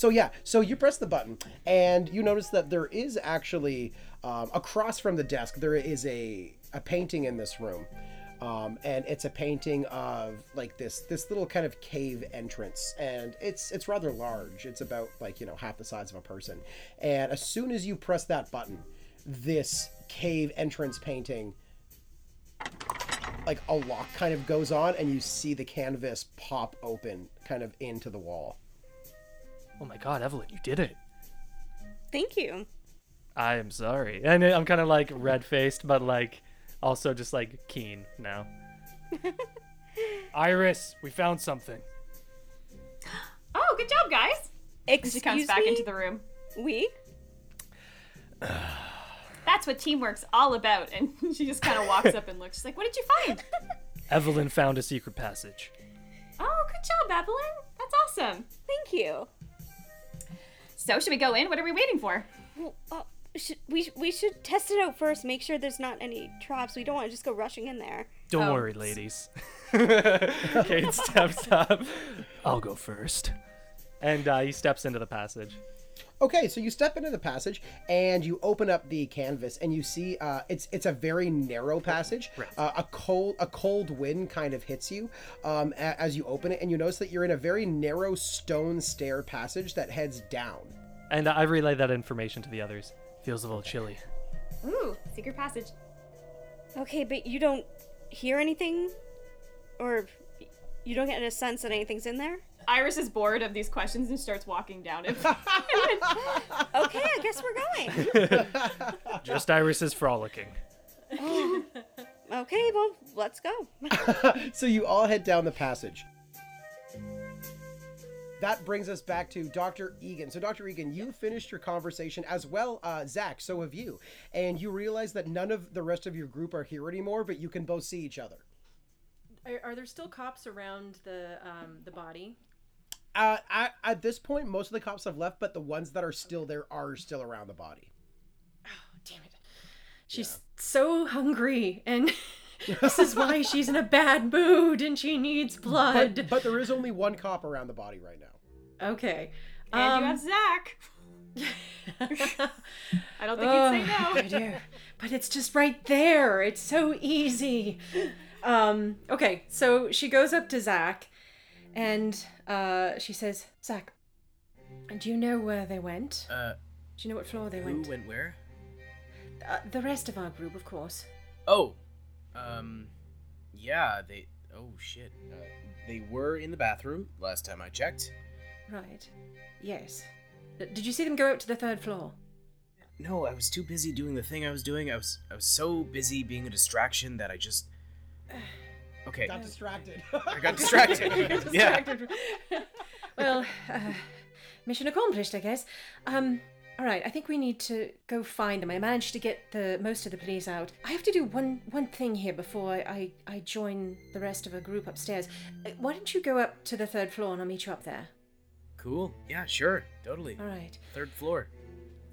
So yeah, so you press the button, and you notice that there is actually um, across from the desk there is a a painting in this room, um, and it's a painting of like this this little kind of cave entrance, and it's it's rather large. It's about like you know half the size of a person, and as soon as you press that button, this cave entrance painting. Like a lock kind of goes on, and you see the canvas pop open, kind of into the wall. oh my god, Evelyn, you did it. thank you. I am sorry. And I'm kind of like red faced, but like also just like keen now. Iris, we found something. Oh, good job, guys. Excuse She comes back me? into the room. We? That's what teamwork's all about. And she just kind of walks up and looks. She's like, "What did you find?" Evelyn found a secret passage. Oh, good job, Evelyn. That's awesome. Thank you. So, should we go in? What are we waiting for? Well, uh, should, we we should test it out first. Make sure there's not any traps. We don't want to just go rushing in there. Don't Oh. worry, ladies. Kate steps up. I'll go first. And uh, he steps into the passage. Okay, so you step into the passage and you open up the canvas and you see uh, it's it's a very narrow passage. Uh, a cold a cold wind kind of hits you um, a- as you open it, and you notice that you're in a very narrow stone stair passage that heads down. And I relay that information to the others. Feels a little chilly. Ooh, secret passage. Okay, but you don't hear anything or you don't get a sense that anything's in there? Iris is bored of these questions and starts walking down it. Okay, I guess we're going. Just Iris is frolicking. Okay, well, let's go. so you all head down the passage. That brings us back to Dr. Egan. So, Dr. Egan, you finished your conversation as well, uh, Zach, so have you. And you realize that none of the rest of your group are here anymore, but you can both see each other. Are, are there still cops around the um, the body? Uh, I, at this point, most of the cops have left, but the ones that are still there are still around the body. Oh, damn it. She's so hungry and this is why she's in a bad mood and she needs blood. But, but there is only one cop around the body right now. okay. and Um, you have Zach. I don't think Oh, he'd say no. I do. But it's just right there. It's so easy. Um, okay, so she goes up to Zach and uh, she says, Zach, do you know where they went? Uh, Do you know what floor they went? who went? where? Uh, the rest of our group, of course. Oh, um, yeah, they. Oh shit. Uh, they were in the bathroom last time I checked. Right. Yes. Uh, Did you see them go up to the third floor? No, I was too busy doing the thing I was doing. I was I was so busy being a distraction that I just. Okay. Got distracted. I got distracted. yeah. well, uh, mission accomplished, I guess. Um, all right, I think we need to go find them. I managed to get the most of the police out. I have to do one one thing here before I I, I join the rest of a group upstairs. Uh, Why don't you go up to the third floor and I'll meet you up there? Cool. Yeah, sure. Totally. All right, Third floor.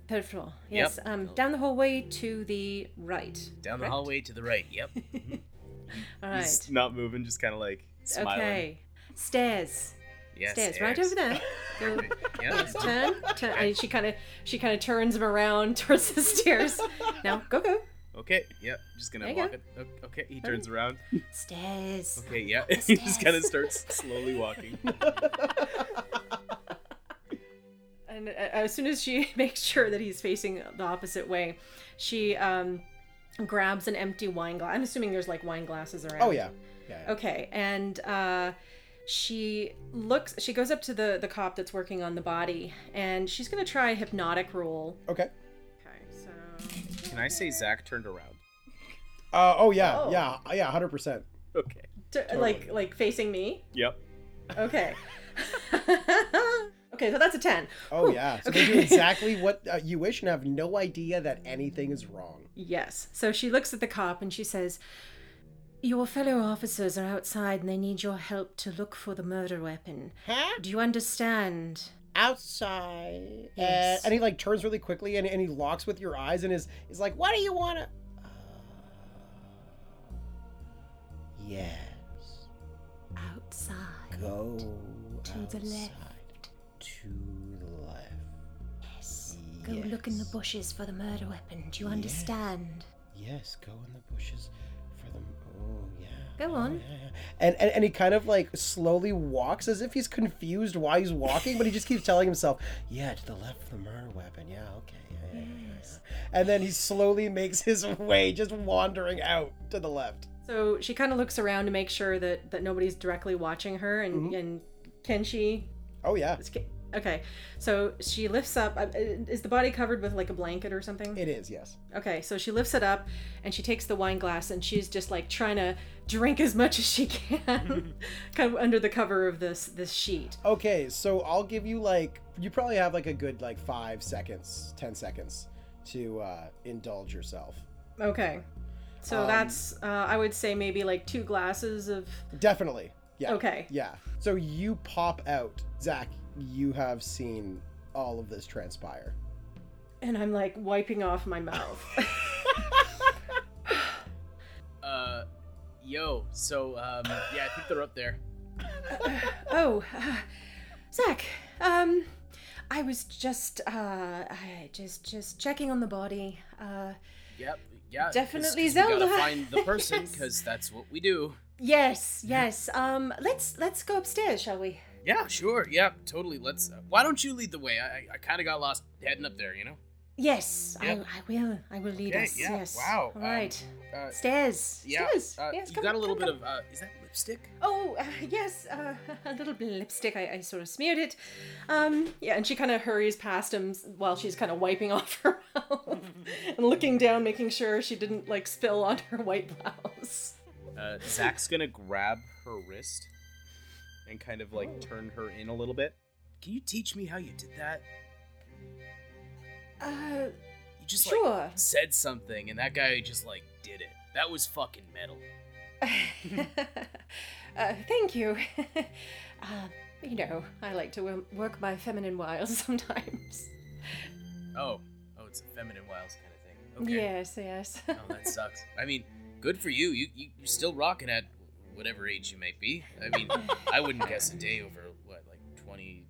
third floor. Yep. Yes. Um, down the hallway to the right. Down the correct? hallway to the right. Yep. All right. He's not moving, just kind of like smiling. Okay. Stairs. Yes. Stairs. Right over there. Go. Yeah. turn, turn. And she kind of she kind of turns him around towards the stairs. Now go go Okay. Yep. Just gonna walk go. it. Okay. He turns around. stairs. Okay. Yeah. he just kind of starts slowly walking. And uh, as soon as she makes sure that he's facing the opposite way, she um grabs an empty wine glass. I'm assuming there's like wine glasses around. oh, yeah. Yeah. yeah. Okay, and uh, she looks. She goes up to the the cop that's working on the body, and she's gonna try a hypnotic roll. Okay. Okay, so Can I say Zach turned around? Uh, oh, yeah. Oh. Yeah. Yeah, 100%. Okay. t- like like facing me. Yep. Okay. okay, so that's a 10. Oh, Whew, yeah. So they do exactly what uh, you wish and have no idea that anything is wrong. Yes. So she looks at the cop and she says, Your fellow officers are outside and they need your help to look for the murder weapon. Huh? Do you understand? Outside. Uh, yes. And, and he like turns really quickly and, and he locks with your eyes and is is like, what do you want to? Uh, yes. Outside. Go To the left. To the left. Yes. Go look in the bushes for the murder weapon. Do you understand? Yes, yes. go in the bushes for the. Oh yeah. Go Oh, on. yeah, yeah. And, and and he kind of like slowly walks as if he's confused why he's walking, but he just keeps telling himself, "Yeah, to the left of the murder weapon. Yeah, okay." Yeah, yeah, yeah, yeah, yeah." And then he slowly makes his way, just wandering out to the left. So she kind of looks around to make sure that, that nobody's directly watching her. And, mm-hmm. and can she? Oh yeah, is ca- Okay. So she lifts up. uh, Is the body covered with like a blanket or something? it is. Yes. Okay, so she lifts it up and she takes the wine glass and she's just like trying to drink as much as she can, kind of under the cover of this this sheet. Okay, so I'll give you like you probably have like a good like five seconds, ten seconds to uh, indulge yourself. Okay, so Um, that's uh, I would say maybe like two glasses of. Definitely. Yeah. Okay. Yeah. So you pop out, Zach. You have seen all of this transpire. And I'm like wiping off my mouth. Uh, yo. So um, yeah, I think they're up there. oh, uh, Zach. Um, I was just uh, I just just checking on the body. Uh, Yep. Yeah. 'cause- Definitely 'cause We Zelda. gotta find the person Yes. because that's what we do. yes, yes. Um, let's let's go upstairs, shall we? Yeah, sure. Yeah, totally. Let's. Uh, why don't you lead the way? I I, I kind of got lost heading up there. You know. Yes, Yep. I, I will. I will lead Okay, us. yeah, Yes. wow, All um, right. Uh, Stairs. yeah, Stairs. uh, yes, you come, got a little come, bit come. of. Uh, is that lipstick? Oh, uh, yes, uh, a little bit of lipstick. I, I sort of smeared it. Um, yeah, and she kind of hurries past him while she's kind of wiping off her mouth and looking down, making sure she didn't like spill on her white blouse. Uh, Zach's gonna grab her wrist and kind of like turned her in a little bit. Can you teach me how you did that? Uh, You just Sure. like said something, and that guy just like did it. That was fucking metal. uh, thank you. uh, you know, I like to work my feminine wiles sometimes. Oh, oh, it's a feminine wiles kind of thing. Okay. Yes, yes. Oh, that sucks. I mean, good for you. You, you you're still rocking at whatever age you might be. I mean, I wouldn't guess a day over what like 20,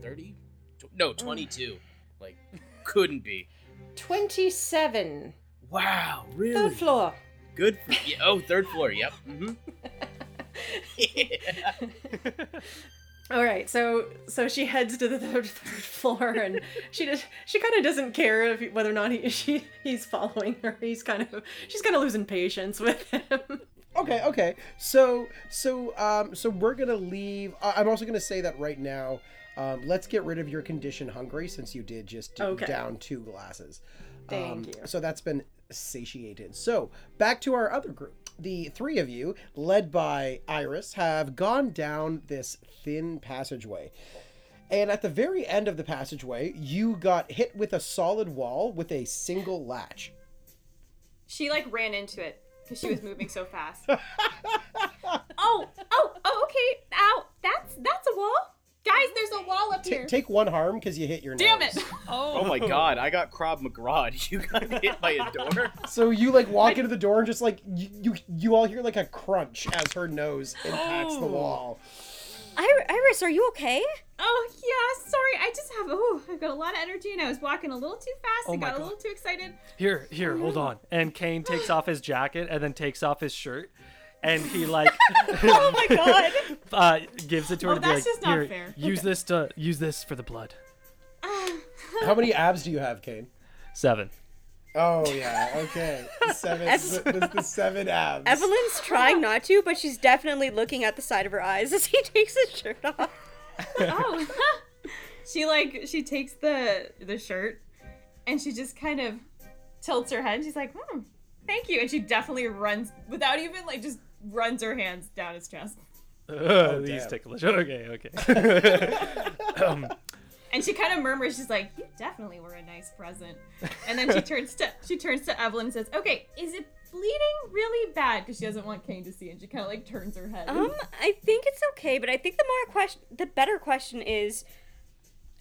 30? Tw- No, 22. Like couldn't be. 27. Wow, really? Third floor. Good for yeah, Oh, third floor. Yep. Mm-hmm. All right, so so she heads to the third, third floor, and she just she kind of doesn't care if whether or not he she he's following her. He's kind of she's kind of losing patience with him. Okay, okay. So, so, um, so we're gonna leave. I- I'm also gonna say that right now. Um, let's get rid of your condition hungry since you did just Okay. down two glasses. Thank Um, you. So that's been satiated. So back to our other group. The three of you, led by Iris, have gone down this thin passageway. And at the very end of the passageway, you got hit with a solid wall with a single latch. She like ran into it because she was moving so fast. oh, oh, oh, okay. Ow, that's that's a wall. Guys, there's a wall up Ta here. take one harm because you hit your Damn nose. it. Oh oh my god, I got Krav Maga. You got hit by a door. So you like walk into the door and just like you you, you all hear like a crunch as her nose impacts the Oh. wall. Ir- Iris, are you okay? Oh yeah, sorry. I just have oh, I've got a lot of energy and I was walking a little too fast Oh and my got a little too excited. Here, here, hold on. And Kane takes off his jacket and then takes off his shirt, and he like Oh my god. uh, gives it to her Oh, to be like, just not here, fair." use this to use this for the blood. How many abs do you have, Kane? Seven. Oh yeah, okay. The seven, the, the, the seven abs. Evelyn's trying not to, but she's definitely looking at the side of her eyes as he takes his shirt off. oh. she like she takes the the shirt and she just kind of tilts her head and she's like, hmm, thank you. And she definitely runs without even like just runs her hands down his chest. Uh, these damn. ticklish. Okay, okay. um, And she kind of murmurs, she's like, "You definitely were a nice present." And then she turns to she turns to Evelyn and says, "Okay, is it bleeding really bad?" Because she doesn't want Kane to see, and she kind of like turns her head. Um, I think it's okay, but I think the more question, the better question is,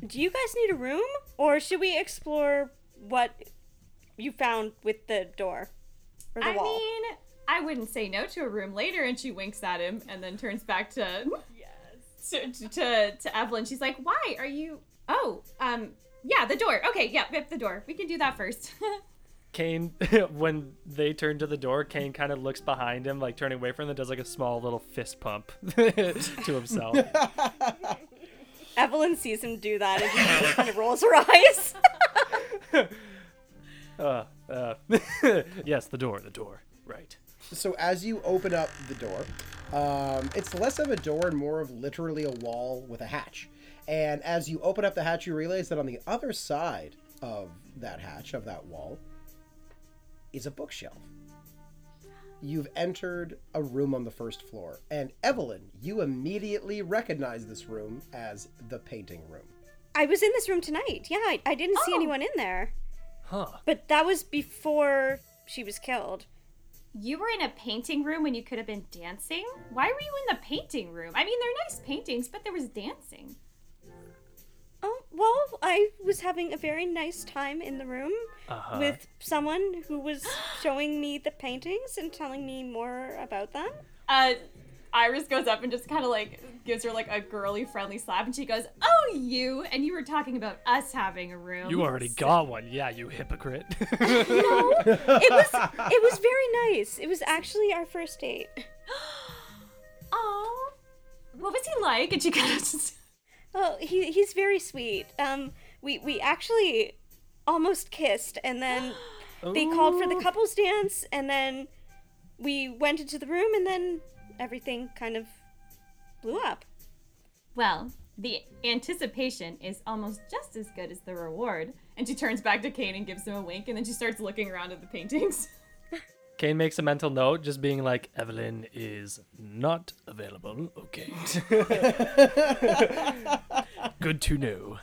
do you guys need a room, or should we explore what you found with the door or the I wall? mean, I wouldn't say no to a room later. And she winks at him, and then turns back to yes to to, to Evelyn. She's like, "Why are you? Oh, um, yeah, the door. Okay, yeah, yep, the door. We can do that first. Kane, when they turn to the door, Kane kind of looks behind him, like turning away from them, does like a small little fist pump to himself. Evelyn sees him do that and just kind of rolls her eyes. Uh, uh, yes, the door, the door. Right. So as you open up the door, um, it's less of a door and more of literally a wall with a hatch. And as you open up the hatch, you realize that on the other side of that hatch, of that wall, is a bookshelf. You've entered a room on the first floor, and Evelyn, you immediately recognize this room as the painting room. I was in this room tonight. Yeah, I, I didn't see Oh. anyone in there, Huh. but that was before she was killed. you were in a painting room when you could have been dancing. Why were you in the painting room? I mean, they're nice paintings, but there was dancing. Well, I was having a very nice time in the room Uh-huh. with someone who was showing me the paintings and telling me more about them. uh Iris goes up and just kind of like gives her like a girly friendly slap and she goes, "Oh, you." And you were talking about us having a room. You already got one. Yeah, you hypocrite. No, it was it was very nice. It was actually our first date. Oh. What was he like? And she kind of just Oh, he he's very sweet. Um, we we actually almost kissed, and then they called for the couples dance, and then we went into the room, and then everything kind of blew up. Well, the anticipation is almost just as good as the reward. And she turns back to Kane and gives him a wink, and then she starts looking around at the paintings. Kane makes a mental note, just being like, Evelyn is not available. Okay. Good to know.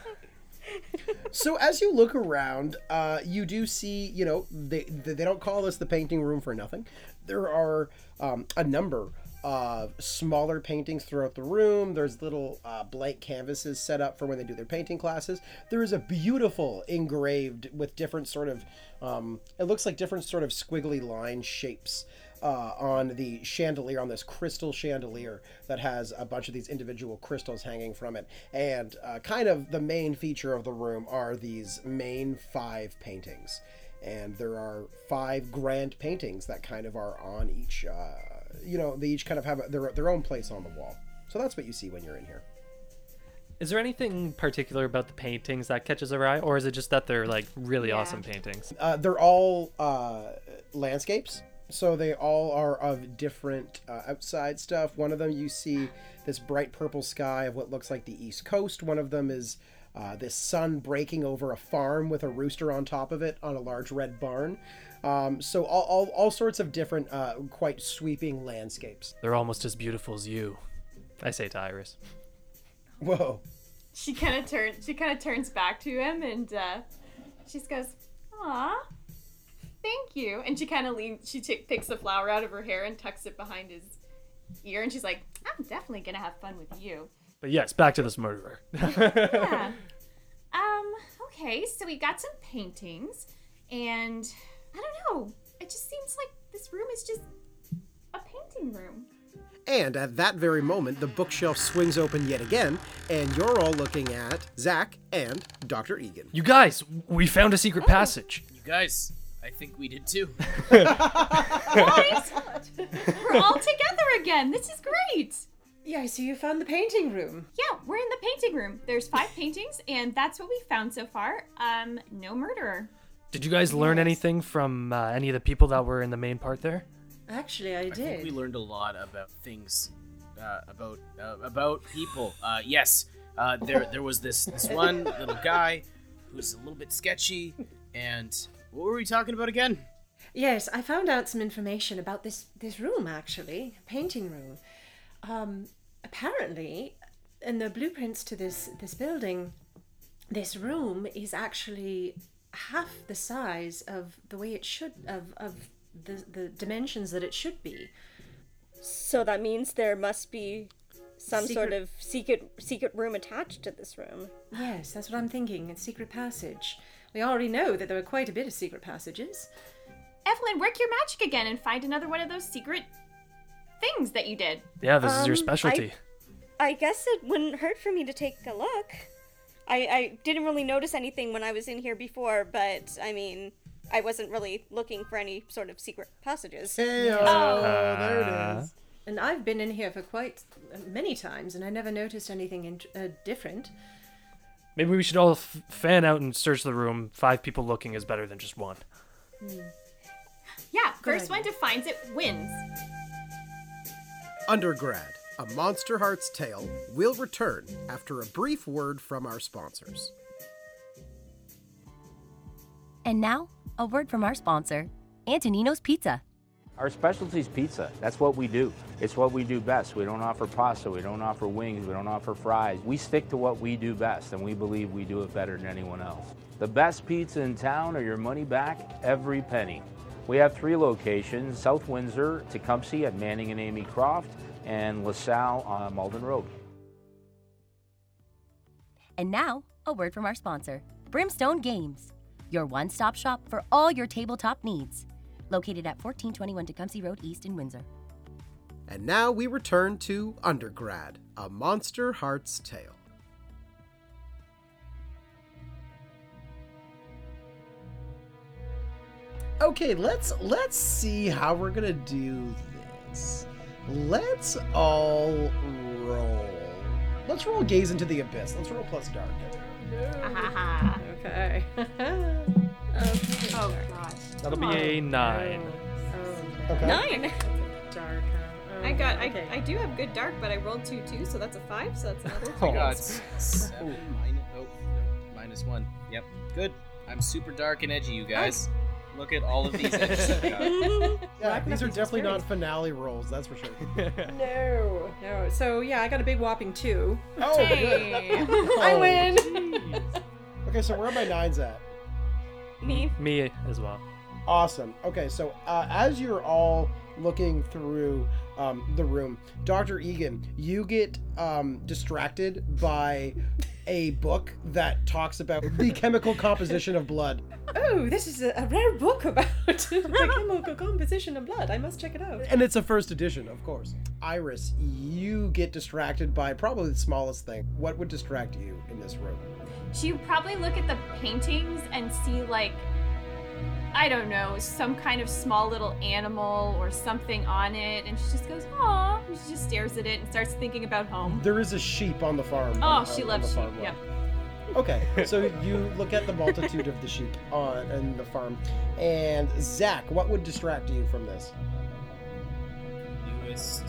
So as you look around, uh, you do see, you know, they they don't call this the painting room for nothing. There are um, a number of smaller paintings throughout the room. There's little uh, blank canvases set up for when they do their painting classes. There is a beautiful engraved with different sort of, um, it looks like different sort of squiggly line shapes uh, on the chandelier, on this crystal chandelier that has a bunch of these individual crystals hanging from it. And uh, kind of the main feature of the room are these main five paintings. And there are five grand paintings that kind of are on each, uh, you know, they each kind of have their, their own place on the wall. So that's what you see when you're in here. Is there anything particular about the paintings that catches our eye, or is it just that they're like really Yeah. awesome paintings? Uh, they're all uh, landscapes, so they all are of different uh, outside stuff. One of them you see this bright purple sky of what looks like the East Coast. One of them is uh, this sun breaking over a farm with a rooster on top of it on a large red barn. Um, so all, all, all sorts of different, uh, quite sweeping landscapes. They're almost as beautiful as you. I say to Iris. Whoa. She kind of turns. She kind of turns back to him, and uh, she just goes, "Aw, thank you." And she kind of leans. She t- picks a flower out of her hair and tucks it behind his ear, and she's like, "I'm definitely gonna have fun with you." But yes, back to this murderer. Yeah. um. Okay. So we got some paintings, and I don't know. It just seems like this room is just a painting room. And at that very moment, the bookshelf swings open yet again, and you're all looking at Zach and Dr. Egan. you guys, we found a secret passage. You guys, I think we did too. Guys, we're all together again. This is great. Yeah, so you found the painting room. Yeah, we're in the painting room. There's five paintings, and that's what we found so far. Um, no murderer. Did you guys learn anything from uh, any of the people that were in the main part there? Actually, I I did. think we learned a lot about things, uh, about uh, about people. Uh, yes, uh, there there was this this one little guy who's a little bit sketchy, and what were we talking about again? Yes, I found out some information about this this room actually, painting room. Um, apparently, in the blueprints to this this building, this room is actually half the size of the way it should of of the the dimensions that it should be. So that means there must be some sort of secret secret room attached to this room. Yes, that's what I'm thinking. It's secret passage. We already know that there are quite a bit of secret passages. Evelyn, work your magic again and find another one of those secret things that you did. Yeah, this is your Um, I- specialty. I guess it wouldn't hurt for me to take a look. I, I didn't really notice anything when I was in here before, but I mean, I wasn't really looking for any sort of secret passages. Hey, oh, there Uh, it is. And I've been in here for quite many times, and I never noticed anything in, uh, different. Maybe we should all f- fan out and search the room. Five people looking is better than just one. Yeah, first idea. one to finds it wins. Undergrad, a Monsterhearts Tale, will return after a brief word from our sponsors. And now, a word from our sponsor, Antonino's Pizza. Our specialty is pizza. That's what we do. It's what we do best. We don't offer pasta, we don't offer wings, we don't offer fries. We stick to what we do best, and we believe we do it better than anyone else. The best pizza in town or your money back every penny. We have three locations South Windsor, Tecumseh at Manning and Amy Croft, and LaSalle on Malden Road. And now, a word from our sponsor, Brimstone Games, your one stop shop for all your tabletop needs. Located at 1421 Tecumseh Road East in Windsor. And now we return to Undergrad, a Monsterhearts Tale. Okay, let's let's see how we're gonna do this. Let's all roll. Let's roll gaze into the abyss. Let's roll plus dark. Okay. Okay. Oh gosh. That'll be a nine. Oh, Okay. Nine. dark. Oh, I got. okay. I, I do have good dark, but I rolled two two, so that's a five. So that's another. Oh, I got s- seven minus. Oh, no, minus one. Yep. Good. I'm super dark and edgy, you guys. Look at all of these edges Yeah, these are definitely not finale rolls, that's for sure. No, no. So yeah, I got a big whopping two. Oh, good. Hey. I win. Okay, so where are my nines at? Me. Me as well. Awesome. Okay, so uh, as you're all looking through um, the room, Dr. Egan, you get um, distracted by a book that talks about the chemical composition of blood. Oh, this is a, a rare book about the chemical composition of blood. I must check it out. And it's a first edition, of course. Iris, you get distracted by probably the smallest thing. What would distract you in this room? She would probably look at the paintings and see like I don't know, some kind of small little animal or something on it, and she just goes, "Aw!" and she just stares at it and starts thinking about home. There is a sheep on the farm. Oh, on- she on loves the sheep. farm Yep. Okay, so you look at the multitude of the sheep on in the farm, and Zach, what would distract you from this? Newest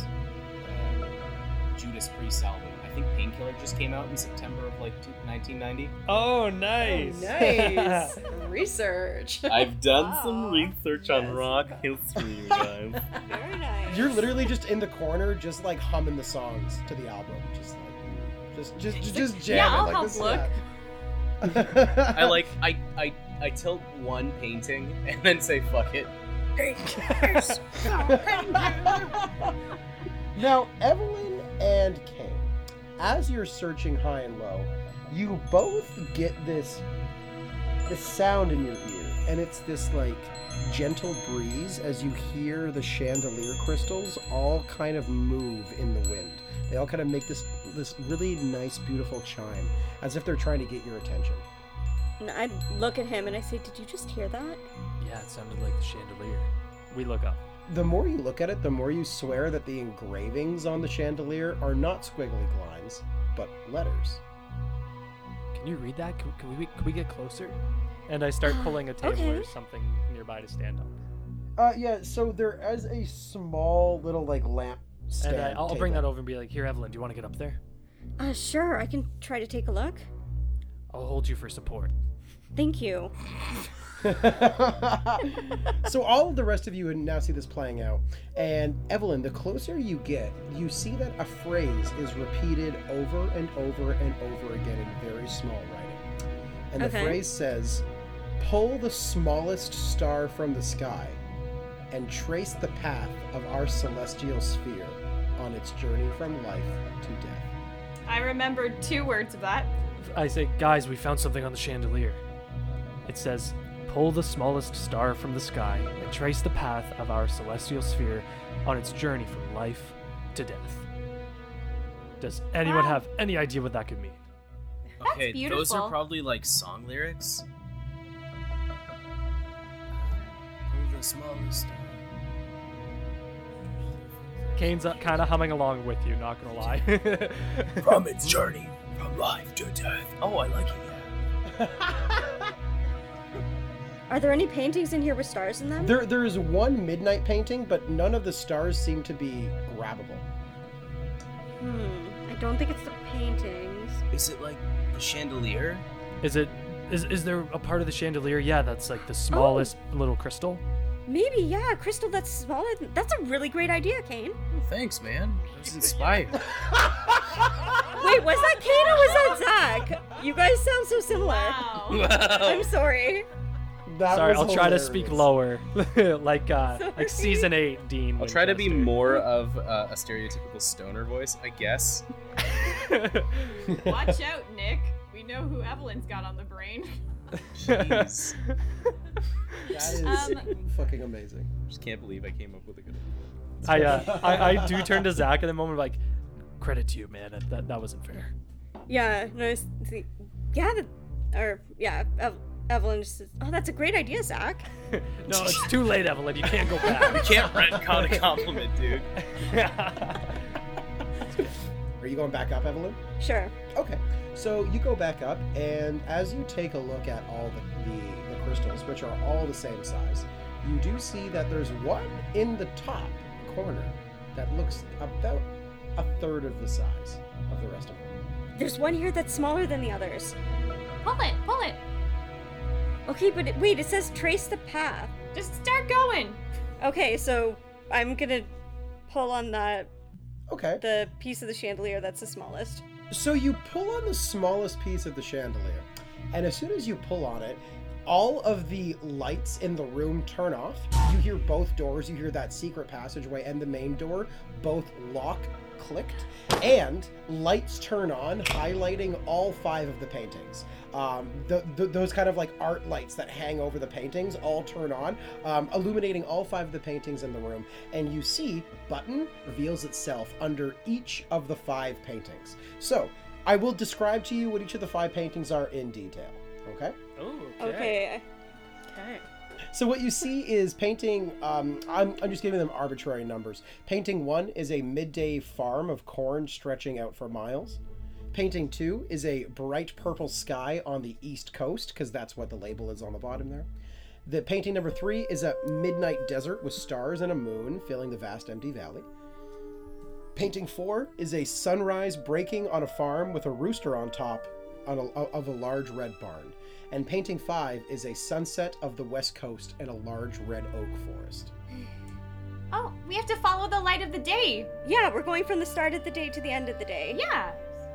uh, Judas Priest album. I think Painkiller just came out in September of like 1990. Oh, nice. Oh, nice research. I've done Wow. some research on rock history, you guys. Very nice. You're literally just in the corner, just like humming the songs to the album, just like, just, just, just, just jamming. Yeah, I'll like help this look. I like I I I tilt one painting and then say fuck it. now, Evelyn and Kane, as you're searching high and low, you both get this this sound in your ear, and it's this like gentle breeze as you hear the chandelier crystals all kind of move in the wind. They all kind of make this this really nice, beautiful chime, as if they're trying to get your attention. And I look at him and I say, "Did you just hear that?" Yeah, it sounded like the chandelier. We look up. The more you look at it, the more you swear that the engravings on the chandelier are not squiggly lines, but letters. Can you read that? Can, can we can we get closer? And I start pulling a table or something nearby to stand on. Uh, yeah. So there is a small little like lamp stand. And I, I'll bring that over and be like, "Here, Evelyn, do you want to get up there? Uh, sure. I can try to take a look. I'll hold you for support." Thank you. so all of the rest of you would now see this playing out, and Evelyn, the closer you get, you see that a phrase is repeated over and over and over again in very small writing, and the Okay. phrase says, "Pull the smallest star from the sky, and trace the path of our celestial sphere on its journey from life to death." I remembered two words of that. I say, "Guys, we found something on the chandelier." It says, "Pull the smallest star from the sky and trace the path of our celestial sphere on its journey from life to death." Does anyone Wow. have any idea what that could mean? That's okay, those are probably like song lyrics. Pull the smallest star. Kane's uh, kind of humming along with you, not gonna lie. From its journey from life to death. Oh, I like it. Yeah. Are there any paintings in here with stars in them? There, there is one midnight painting, but none of the stars seem to be grabbable. Hmm. I don't think it's the paintings. Is it like the chandelier? is it? Is, is there a part of the chandelier? Yeah, that's like the smallest little crystal. Maybe, yeah, crystal that's smaller. Than... That's a really great idea, Kane. Oh, thanks, man. I was inspired. Wait, was that Kane or was that Zach? You guys sound so similar. Wow. I'm sorry. That Sorry, was I'll try to speak lower, like uh, Sorry. like season eight, Dean. I'll try to be more of uh, a stereotypical stoner voice, I guess. Watch out, Nick. We know who Evelyn's got on the brain. Jeez. That is Um, fucking amazing. Just can't believe I came up with a good I, uh, I I do turn to Zach at the moment, like, credit to you, man. That that, that wasn't fair. Yeah, nice. See, yeah, the, or yeah, Ev- Evelyn just says, "Oh, that's a great idea, Zach." No, it's too late, Evelyn. You can't go back. You can't retcon a compliment, dude. Are you going back up, Evelyn? Sure. Okay. So you go back up, and as you take a look at all the, the, the crystals, which are all the same size, you do see that there's one in the top corner that looks about a third of the size of the rest of them. There's one here that's smaller than the others. Pull it, pull it. Okay, but it, wait, it says trace the path. Just start going. Okay, so I'm gonna pull on that Okay. the piece of the chandelier that's the smallest. So you pull on the smallest piece of the chandelier, and as soon as you pull on it, all of the lights in the room turn off. You hear both doors, you hear that secret passageway and the main door both lock clicked, and lights turn on, highlighting all five of the paintings. Um, the, the, those kind of like art lights that hang over the paintings all turn on, um, illuminating all five of the paintings in the room. And you see Button reveals itself under each of the five paintings. So I will describe to you what each of the five paintings are in detail. Okay? Oh, Okay. Okay. So what you see is painting. Um, I'm, I'm just giving them arbitrary numbers. Painting one is a midday farm of corn stretching out for miles. Painting two is a bright purple sky on the east coast, because that's what the label is on the bottom there. The painting number three is a midnight desert with stars and a moon filling the vast empty valley. Painting four is a sunrise breaking on a farm with a rooster on top on a, of a large red barn. And painting five is a sunset of the west coast and a large red oak forest. Oh, we have to follow the light of the day. Yeah, we're going from the start of the day to the end of the day. Yeah.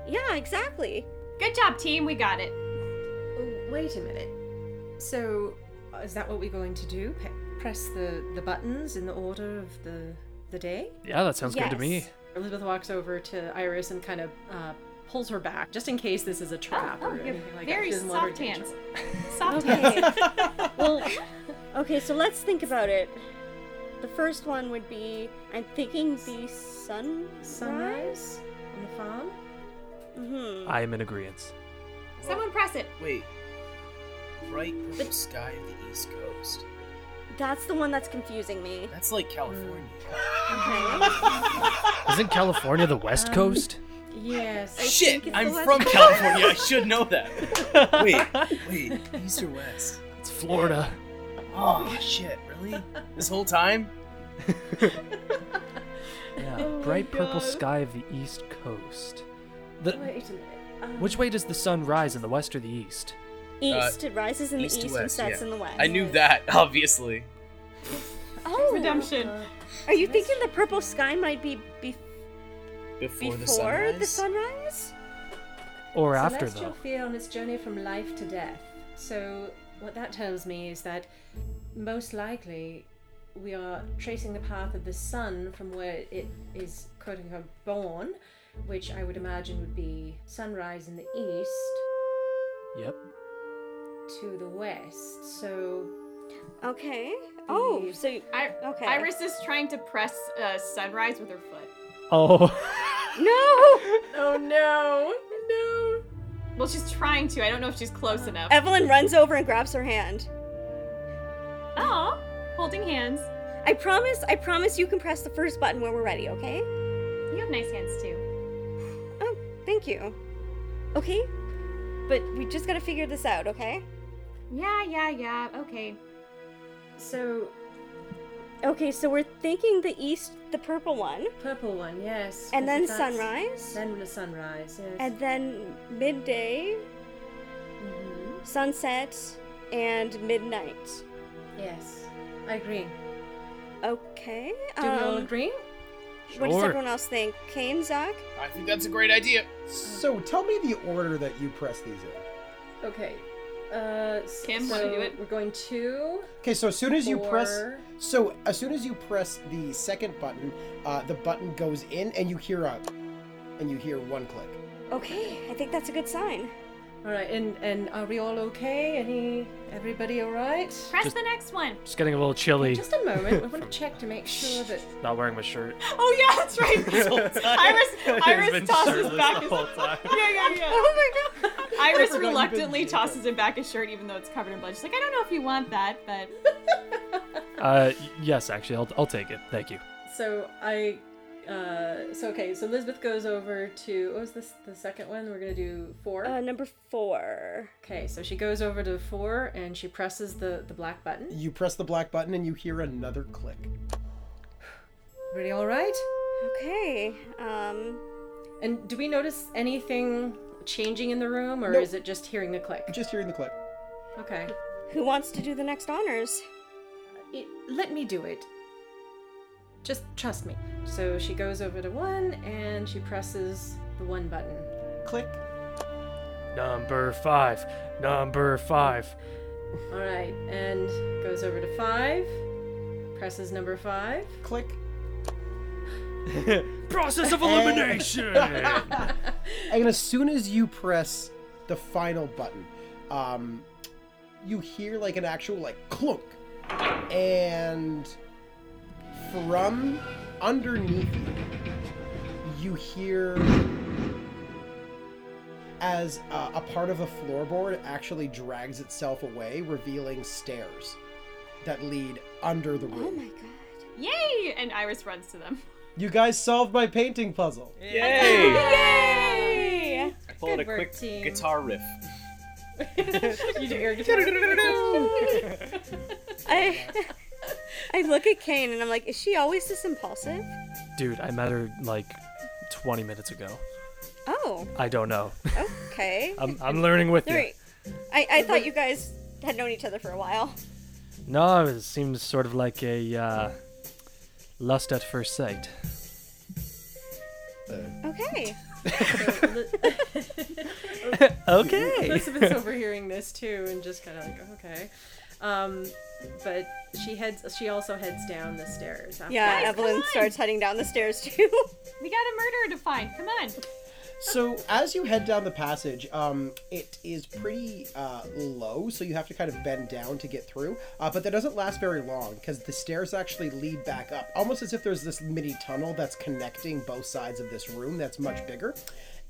Yeah, exactly. Good job, team. We got it. Oh, wait a minute. So, uh, is that what we're going to do? Pe- press the, the buttons in the order of the the day? Yeah, that sounds good to me. Elizabeth walks over to Iris and kind of uh, pulls her back, just in case this is a trap oh, or anything like very that. She doesn't want her soft to get in hands. trouble. Soft hands. Okay. well, okay, so let's think about it. The first one would be I'm thinking the sun Sunrise on the farm? Mm-hmm. I am in agreement. Someone press it. Wait. Bright purple sky of the East Coast. That's the one that's confusing me. That's like California. Okay. Isn't California the West Coast? Yes. Shit, I'm the West from California. I should know that. wait, wait, East or West? It's Florida. Oh shit, really? This whole time? Yeah, Oh bright purple God. sky of the East Coast. The, Wait a minute. Um, which way does the sun rise in the west or the east? East. it rises in East the to east and sets yeah. in the west. I knew that, obviously. Oh, Redemption. Are you thinking the purple sky might be bef- Before, before the sunrise. the sunrise? Or after Celestial though? fear on its journey from life to death. So, what that tells me is that most likely we are tracing the path of the sun from where it is quote unquote born, which I would imagine would be sunrise in the east Yep. to the west. So, Okay. Oh, so I, Okay. Iris is trying to press uh, sunrise with her foot. Oh. no. oh no, no. Well, she's trying to. I don't know if she's close enough. Evelyn runs over and grabs her hand. Oh, holding hands. I promise. I promise you can press the first button when we're ready. Okay? You have nice hands too. Oh, thank you. Okay. But we just gotta figure this out. Okay? Yeah, yeah, yeah. Okay. So, Okay. So we're thinking the east, the purple one, purple one, yes. And then if that's- sunrise, Then the sunrise, yes. and then midday, Mhm. sunset, and midnight. Yes, I agree. Okay. Do we all um, agree? What does everyone else think? Kane, Zach? I think that's a great idea. So tell me the order that you press these in. Okay. Uh, s- Kim, so wanna do it? We're going two. Okay, so as soon as you press, Four. so as soon as you press the second button, uh, the button goes in, and you hear a, and you hear one click. Okay, I think that's a good sign. All right, and and are we all okay? Any everybody all right? Press Just- the next one. Just getting a little chilly. Just a moment. We want to check to make sure that. Not wearing my shirt. Oh yeah, that's right. Iris, Iris been tosses shirtless back the his. whole time. Yeah, yeah, yeah. Oh my god. Iris forgot you've been reluctantly Jacob. tosses him back his shirt, even though it's covered in blood. She's like, I don't know if you want that, but Uh, y- yes, actually, I'll, I'll take it. Thank you. So I, Uh, so okay, so Elizabeth goes over to what was this the second one? We're gonna do four. Uh, number four. okay, so she goes over to four and she presses the the black button. You press the black button and you hear another click. Everybody all right? Okay. Um. And do we notice anything changing in the room, or Nope. is it just hearing the click? Just hearing the click. Okay, Who wants to do the next honors? it, let me do it. Just trust me. So she goes over to one and she presses the one button. Click. Number five. Number five. All right, and goes over to five. Presses number five. Click. Process of elimination. And as soon as you press the final button, um, you hear like an actual like clunk, and from underneath you, you hear as uh, a part of a floorboard actually drags itself away, revealing stairs that lead under the roof. Oh my god. Yay! And Iris runs to them. You guys solved my painting puzzle. Yay! Yay! I pull out a quick team. guitar riff. you do your guitar. I I look at Kane and I'm like, is she always this impulsive? Dude, I met her like 20 minutes ago. Oh, I don't know. okay. I'm, I'm learning with you. Three. I, I thought you guys had known each other for a while. No, it seems sort of like a uh, lust at first sight. Okay. Okay. Elizabeth's overhearing this too, and just kind of like, okay. Um, but she heads. She also heads down the stairs. After Yeah, Guys, Evelyn starts heading down the stairs too. We got a murderer to find. Come on. So as you head down the passage, um, it is pretty uh, low, so you have to kind of bend down to get through. Uh, but that doesn't last very long because the stairs actually lead back up, almost as if there's this mini tunnel that's connecting both sides of this room that's much bigger.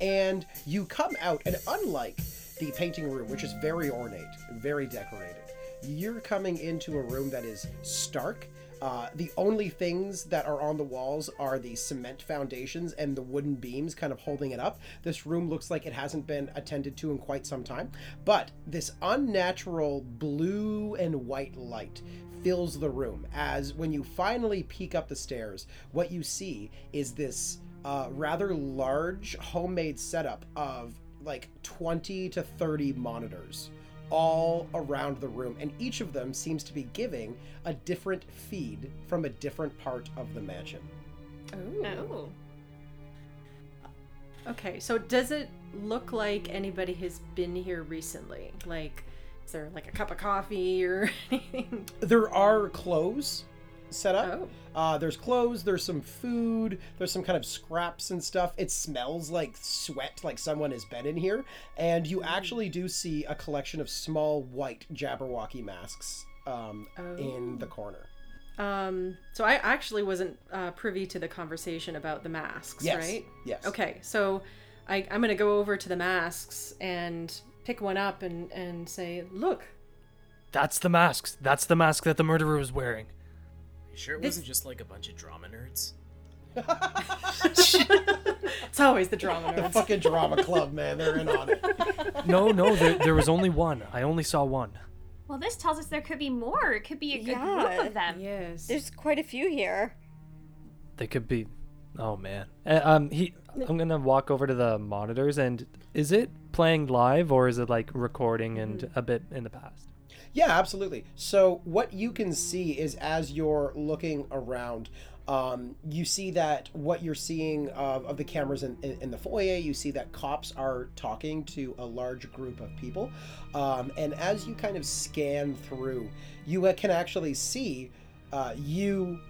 And you come out, and unlike the painting room, which is very ornate very decorated, you're coming into a room that is stark. Uh, the only things that are on the walls are the cement foundations and the wooden beams kind of holding it up. This room looks like it hasn't been attended to in quite some time, but this unnatural blue and white light fills the room as when you finally peek up the stairs, what you see is this uh, rather large homemade setup of like 20 to 30 monitors all around the room, and each of them seems to be giving a different feed from a different part of the mansion. Oh. Okay, so does it look like anybody has been here recently? Like, is there like a cup of coffee or anything? There are clothes set up. Oh. Uh, there's clothes, there's some food, there's some kind of scraps and stuff. It smells like sweat, like someone has been in here. And you actually do see a collection of small white Jabberwocky masks um, in the corner. Um, so I actually wasn't uh, privy to the conversation about the masks, Yes. right? Yes. Okay, so I, I'm gonna go over to the masks and pick one up and, and say, look, That's the masks. That's the mask that the murderer was wearing. You sure it This- wasn't just like a bunch of drama nerds? it's always the drama nerds. The fucking drama club, man, they're in on it. No, no, there, there was only one. I only saw one. Well, this tells us there could be more. It could be a good Yeah. group of them. yes. There's quite a few here. They could be. Oh man. Uh, um, he. I'm gonna walk over to the monitors and is it playing live or is it like recording and a bit in the past? Yeah, absolutely. So what you can see is as you're looking around, um, you see that what you're seeing of, of the cameras in, in, in the foyer, you see that cops are talking to a large group of people. Um, and as you kind of scan through, you can actually see uh, you,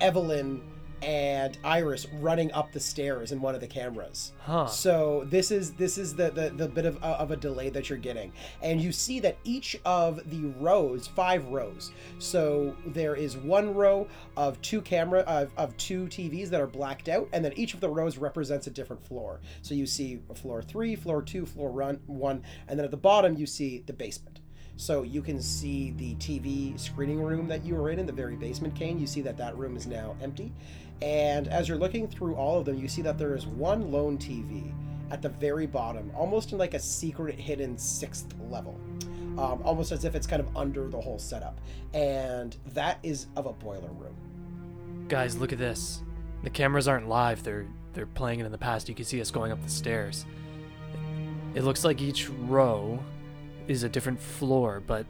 Evelyn, and Iris running up the stairs in one of the cameras. Huh. So this is this is the the, the bit of, uh, of a delay that you're getting, and you see that each of the rows, five rows. So there is one row of two camera of, of two TVs that are blacked out, and then each of the rows represents a different floor. So you see floor three, floor two, floor run one, and then at the bottom you see the basement. So you can see the TV screening room that you were in in the very basement, Kane. You see that that room is now empty. And as you're looking through all of them, you see that there is one lone TV at the very bottom, almost in like a secret hidden sixth level. Um, almost as if it's kind of under the whole setup. And that is of a boiler room. Guys, look at this. The cameras aren't live. They're they're playing it in the past. You can see us going up the stairs. It looks like each row is a different floor, but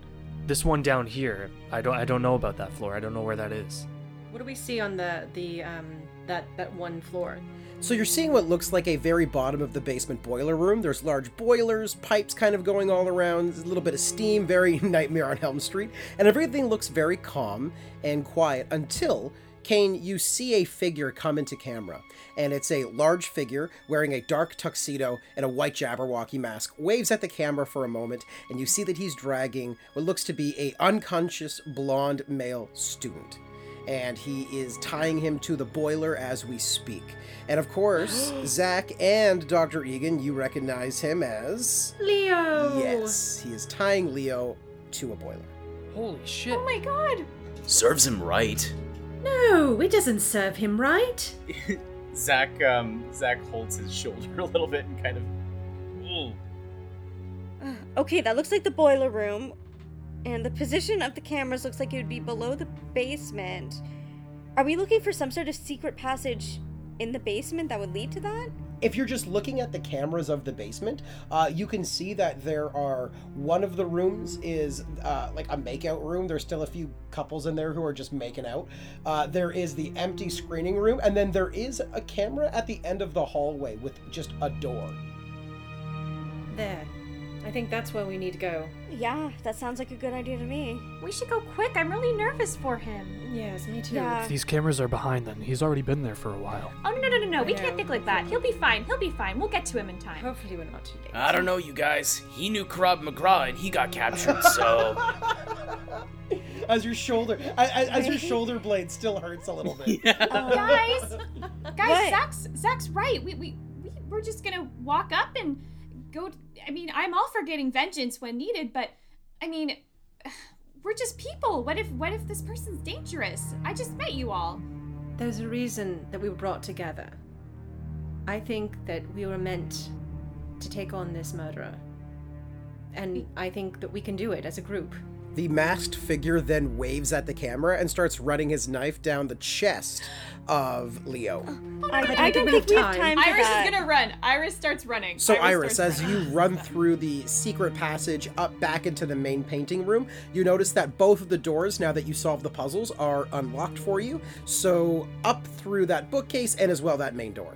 this one down here, I don't I don't know about that floor. I don't know where that is. What do we see on the the um that that one floor? So you're seeing what looks like a very bottom of the basement boiler room. There's large boilers, pipes kind of going all around, a little bit of steam, very Nightmare on Elm Street, and everything looks very calm and quiet until Kane, you see a figure come into camera, and it's a large figure wearing a dark tuxedo and a white Jabberwocky mask, waves at the camera for a moment, and you see that he's dragging what looks to be a unconscious blonde male student. And he is tying him to the boiler as we speak. And of course, Zach and Dr. Egan, you recognize him as. Leo! Yes, he is tying Leo to a boiler. Holy shit. Oh my god. Serves him right. No, it doesn't serve him right. Zach um Zach holds his shoulder a little bit and kind of Ooh. Uh, okay, that looks like the boiler room. And the position of the cameras looks like it would be below the basement. Are we looking for some sort of secret passage in the basement that would lead to that? if you're just looking at the cameras of the basement, uh, you can see that there are one of the rooms is uh, like a makeout room. There's still a few couples in there who are just making out. Uh, there is the empty screening room, and then there is a camera at the end of the hallway with just a door. There. I think that's where we need to go. Yeah, that sounds like a good idea to me. We should go quick. I'm really nervous for him. Yes, me too. Yeah. If these cameras are behind then, he's already been there for a while. Oh no no no no! We can't think like that. He'll be fine. He'll be fine. We'll get to him in time. Hopefully we're not too late. I don't know, you guys. He knew Karab McGraw and he got captured, so. As your shoulder, as, as your shoulder blade still hurts a little bit. guys, guys, Zach's Zach's right. We we we we're just gonna walk up and go. I mean, I'm all for getting vengeance when needed, but I mean, we're just people. What if what if this person's dangerous? I just met you all. There's a reason that we were brought together. I think that we were meant to take on this murderer. And I think that we can do it as a group. The masked figure then waves at the camera and starts running his knife down the chest of Leo. Oh, I, don't I don't think have we have time. time for Iris that. is gonna run. Iris starts running. So, Iris, starts as you run through the secret passage up back into the main painting room, you notice that both of the doors, now that you solve the puzzles, are unlocked for you. So, up through that bookcase and as well that main door.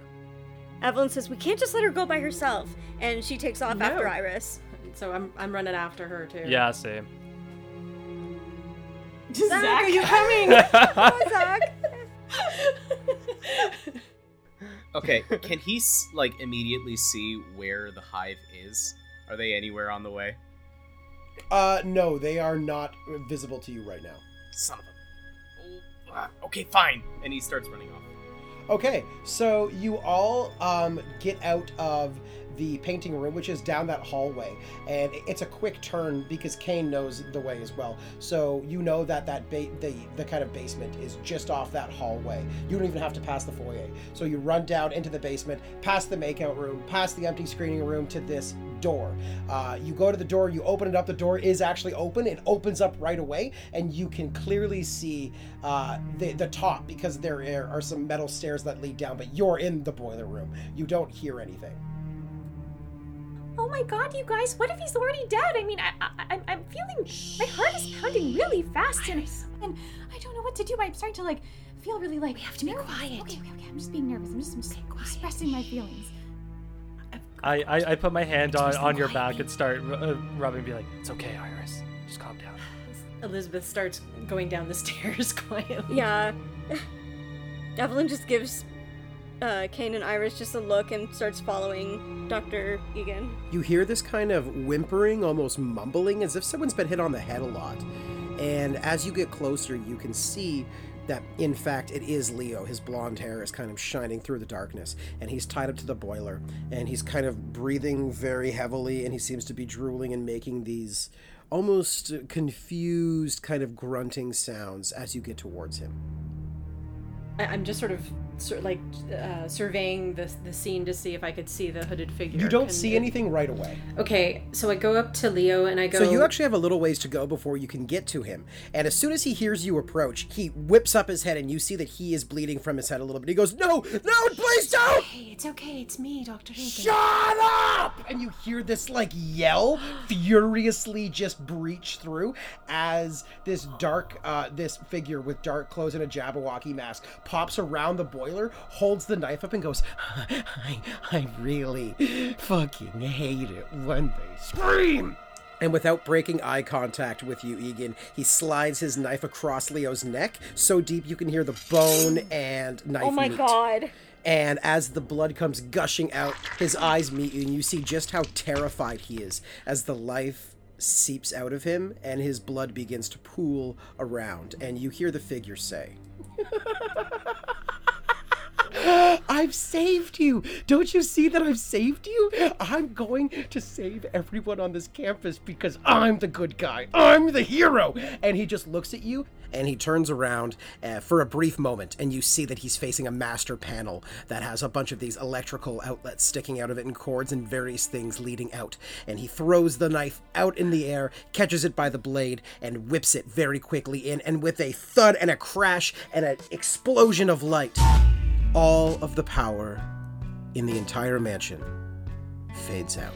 Evelyn says we can't just let her go by herself, and she takes off No. after Iris. So I'm, I'm running after her too. Yeah, same. Zach, are you coming? Oh, Zach. Okay, can he like immediately see where the hive is? Are they anywhere on the way? Uh, no, they are not visible to you right now. Son of a. Oh, okay, fine. And he starts running off. Okay, so you all um, get out of the painting room, which is down that hallway, and it's a quick turn because Kane knows the way as well. So you know that that ba- the the kind of basement is just off that hallway. You don't even have to pass the foyer. So you run down into the basement, past the makeout room, past the empty screening room to this door. Uh, you go to the door, you open it up. The door is actually open. It opens up right away, and you can clearly see uh, the the top because there are- are some metal stairs that lead down. But you're in the boiler room. You don't hear anything. Oh my god, you guys! What if he's already dead? I mean, I, I, I'm- I'm feeling my heart is pounding really fast, and and I don't know what to do. I'm starting to like feel really like we have to be quiet. Okay, okay, okay. I'm just being nervous. I'm just, I'm just expressing my feelings. I, I, I put my hand on, on your back and start uh, rubbing and be like, it's okay, Iris. Just calm down. Elizabeth starts going down the stairs quietly. Yeah. Evelyn just gives uh, Kane and Iris just a look and starts following Dr. Egan. You hear this kind of whimpering, almost mumbling, as if someone's been hit on the head a lot. And as you get closer, you can see that, in fact, it is Leo. His blonde hair is kind of shining through the darkness, and he's tied up to the boiler, and he's kind of breathing very heavily, and he seems to be drooling and making these almost confused, kind of grunting sounds as you get towards him. I, I'm just sort of sur- like uh, surveying the the scene to see if I could see the hooded figure. You don't Can see it- anything right away. Okay, so I go up to Leo and I go. So you actually have a little ways to go before you can get to him. And as soon as he hears you approach, he whips up his head and you see that he is bleeding from his head a little bit. He goes, "No, no, please don't!" Hey, it's okay. It's me, Doctor Hagen. Shut up! And you hear this like yell furiously just breach through as this dark, uh, this figure with dark clothes and a Jabberwocky mask pops around the boiler, holds the knife up, and goes, I, I really fucking hate it when they scream. And without breaking eye contact with you, Egan, he slides his knife across Leo's neck so deep you can hear the bone and knife Oh my meet. god. And as the blood comes gushing out, his eyes meet you, and you see just how terrified he is as the life seeps out of him and his blood begins to pool around. And you hear the figure say, I've saved you. Don't you see that I've saved you? I'm going to save everyone on this campus because I'm the good guy. I'm the hero. And he just looks at you and he turns around uh, for a brief moment and you see that he's facing a master panel that has a bunch of these electrical outlets sticking out of it and cords and various things leading out. And he throws the knife out in the air, catches it by the blade, and whips it very quickly in. And with a thud and a crash and an explosion of light, all of the power in the entire mansion fades out.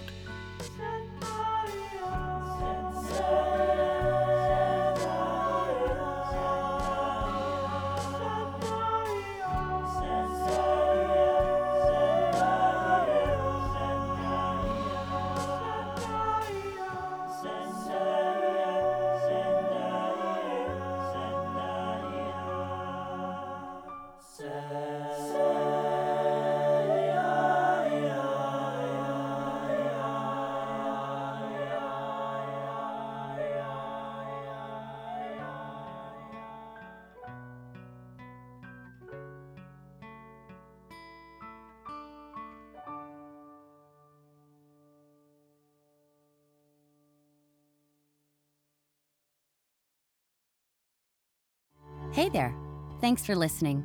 Thanks for listening.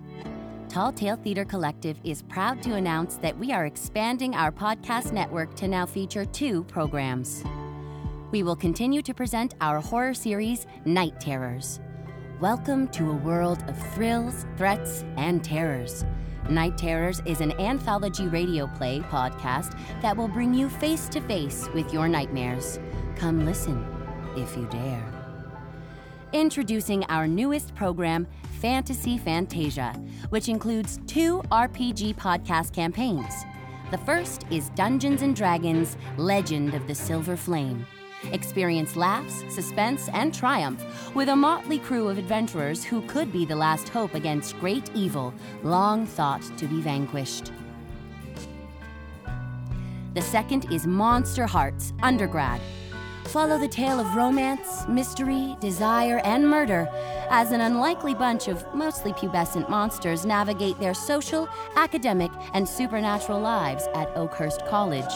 Tall Tale Theatre Collective is proud to announce that we are expanding our podcast network to now feature two programs. We will continue to present our horror series, Night Terrors. Welcome to a world of thrills, threats, and terrors. Night Terrors is an anthology radio play podcast that will bring you face to face with your nightmares. Come listen if you dare. Introducing our newest program, Fantasy Fantasia, which includes two RPG podcast campaigns. The first is Dungeons and Dragons Legend of the Silver Flame. Experience laughs, suspense, and triumph with a motley crew of adventurers who could be the last hope against great evil, long thought to be vanquished. The second is Monsterhearts Undergrad. Follow the tale of romance, mystery, desire, and murder as an unlikely bunch of mostly pubescent monsters navigate their social, academic, and supernatural lives at Oakhurst College.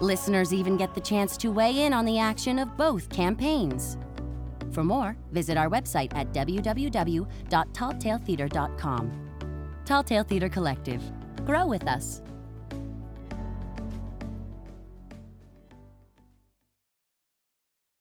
Listeners even get the chance to weigh in on the action of both campaigns. For more, visit our website at www.talltaletheatre.com. Tall Tale Theatre Collective. Grow with us.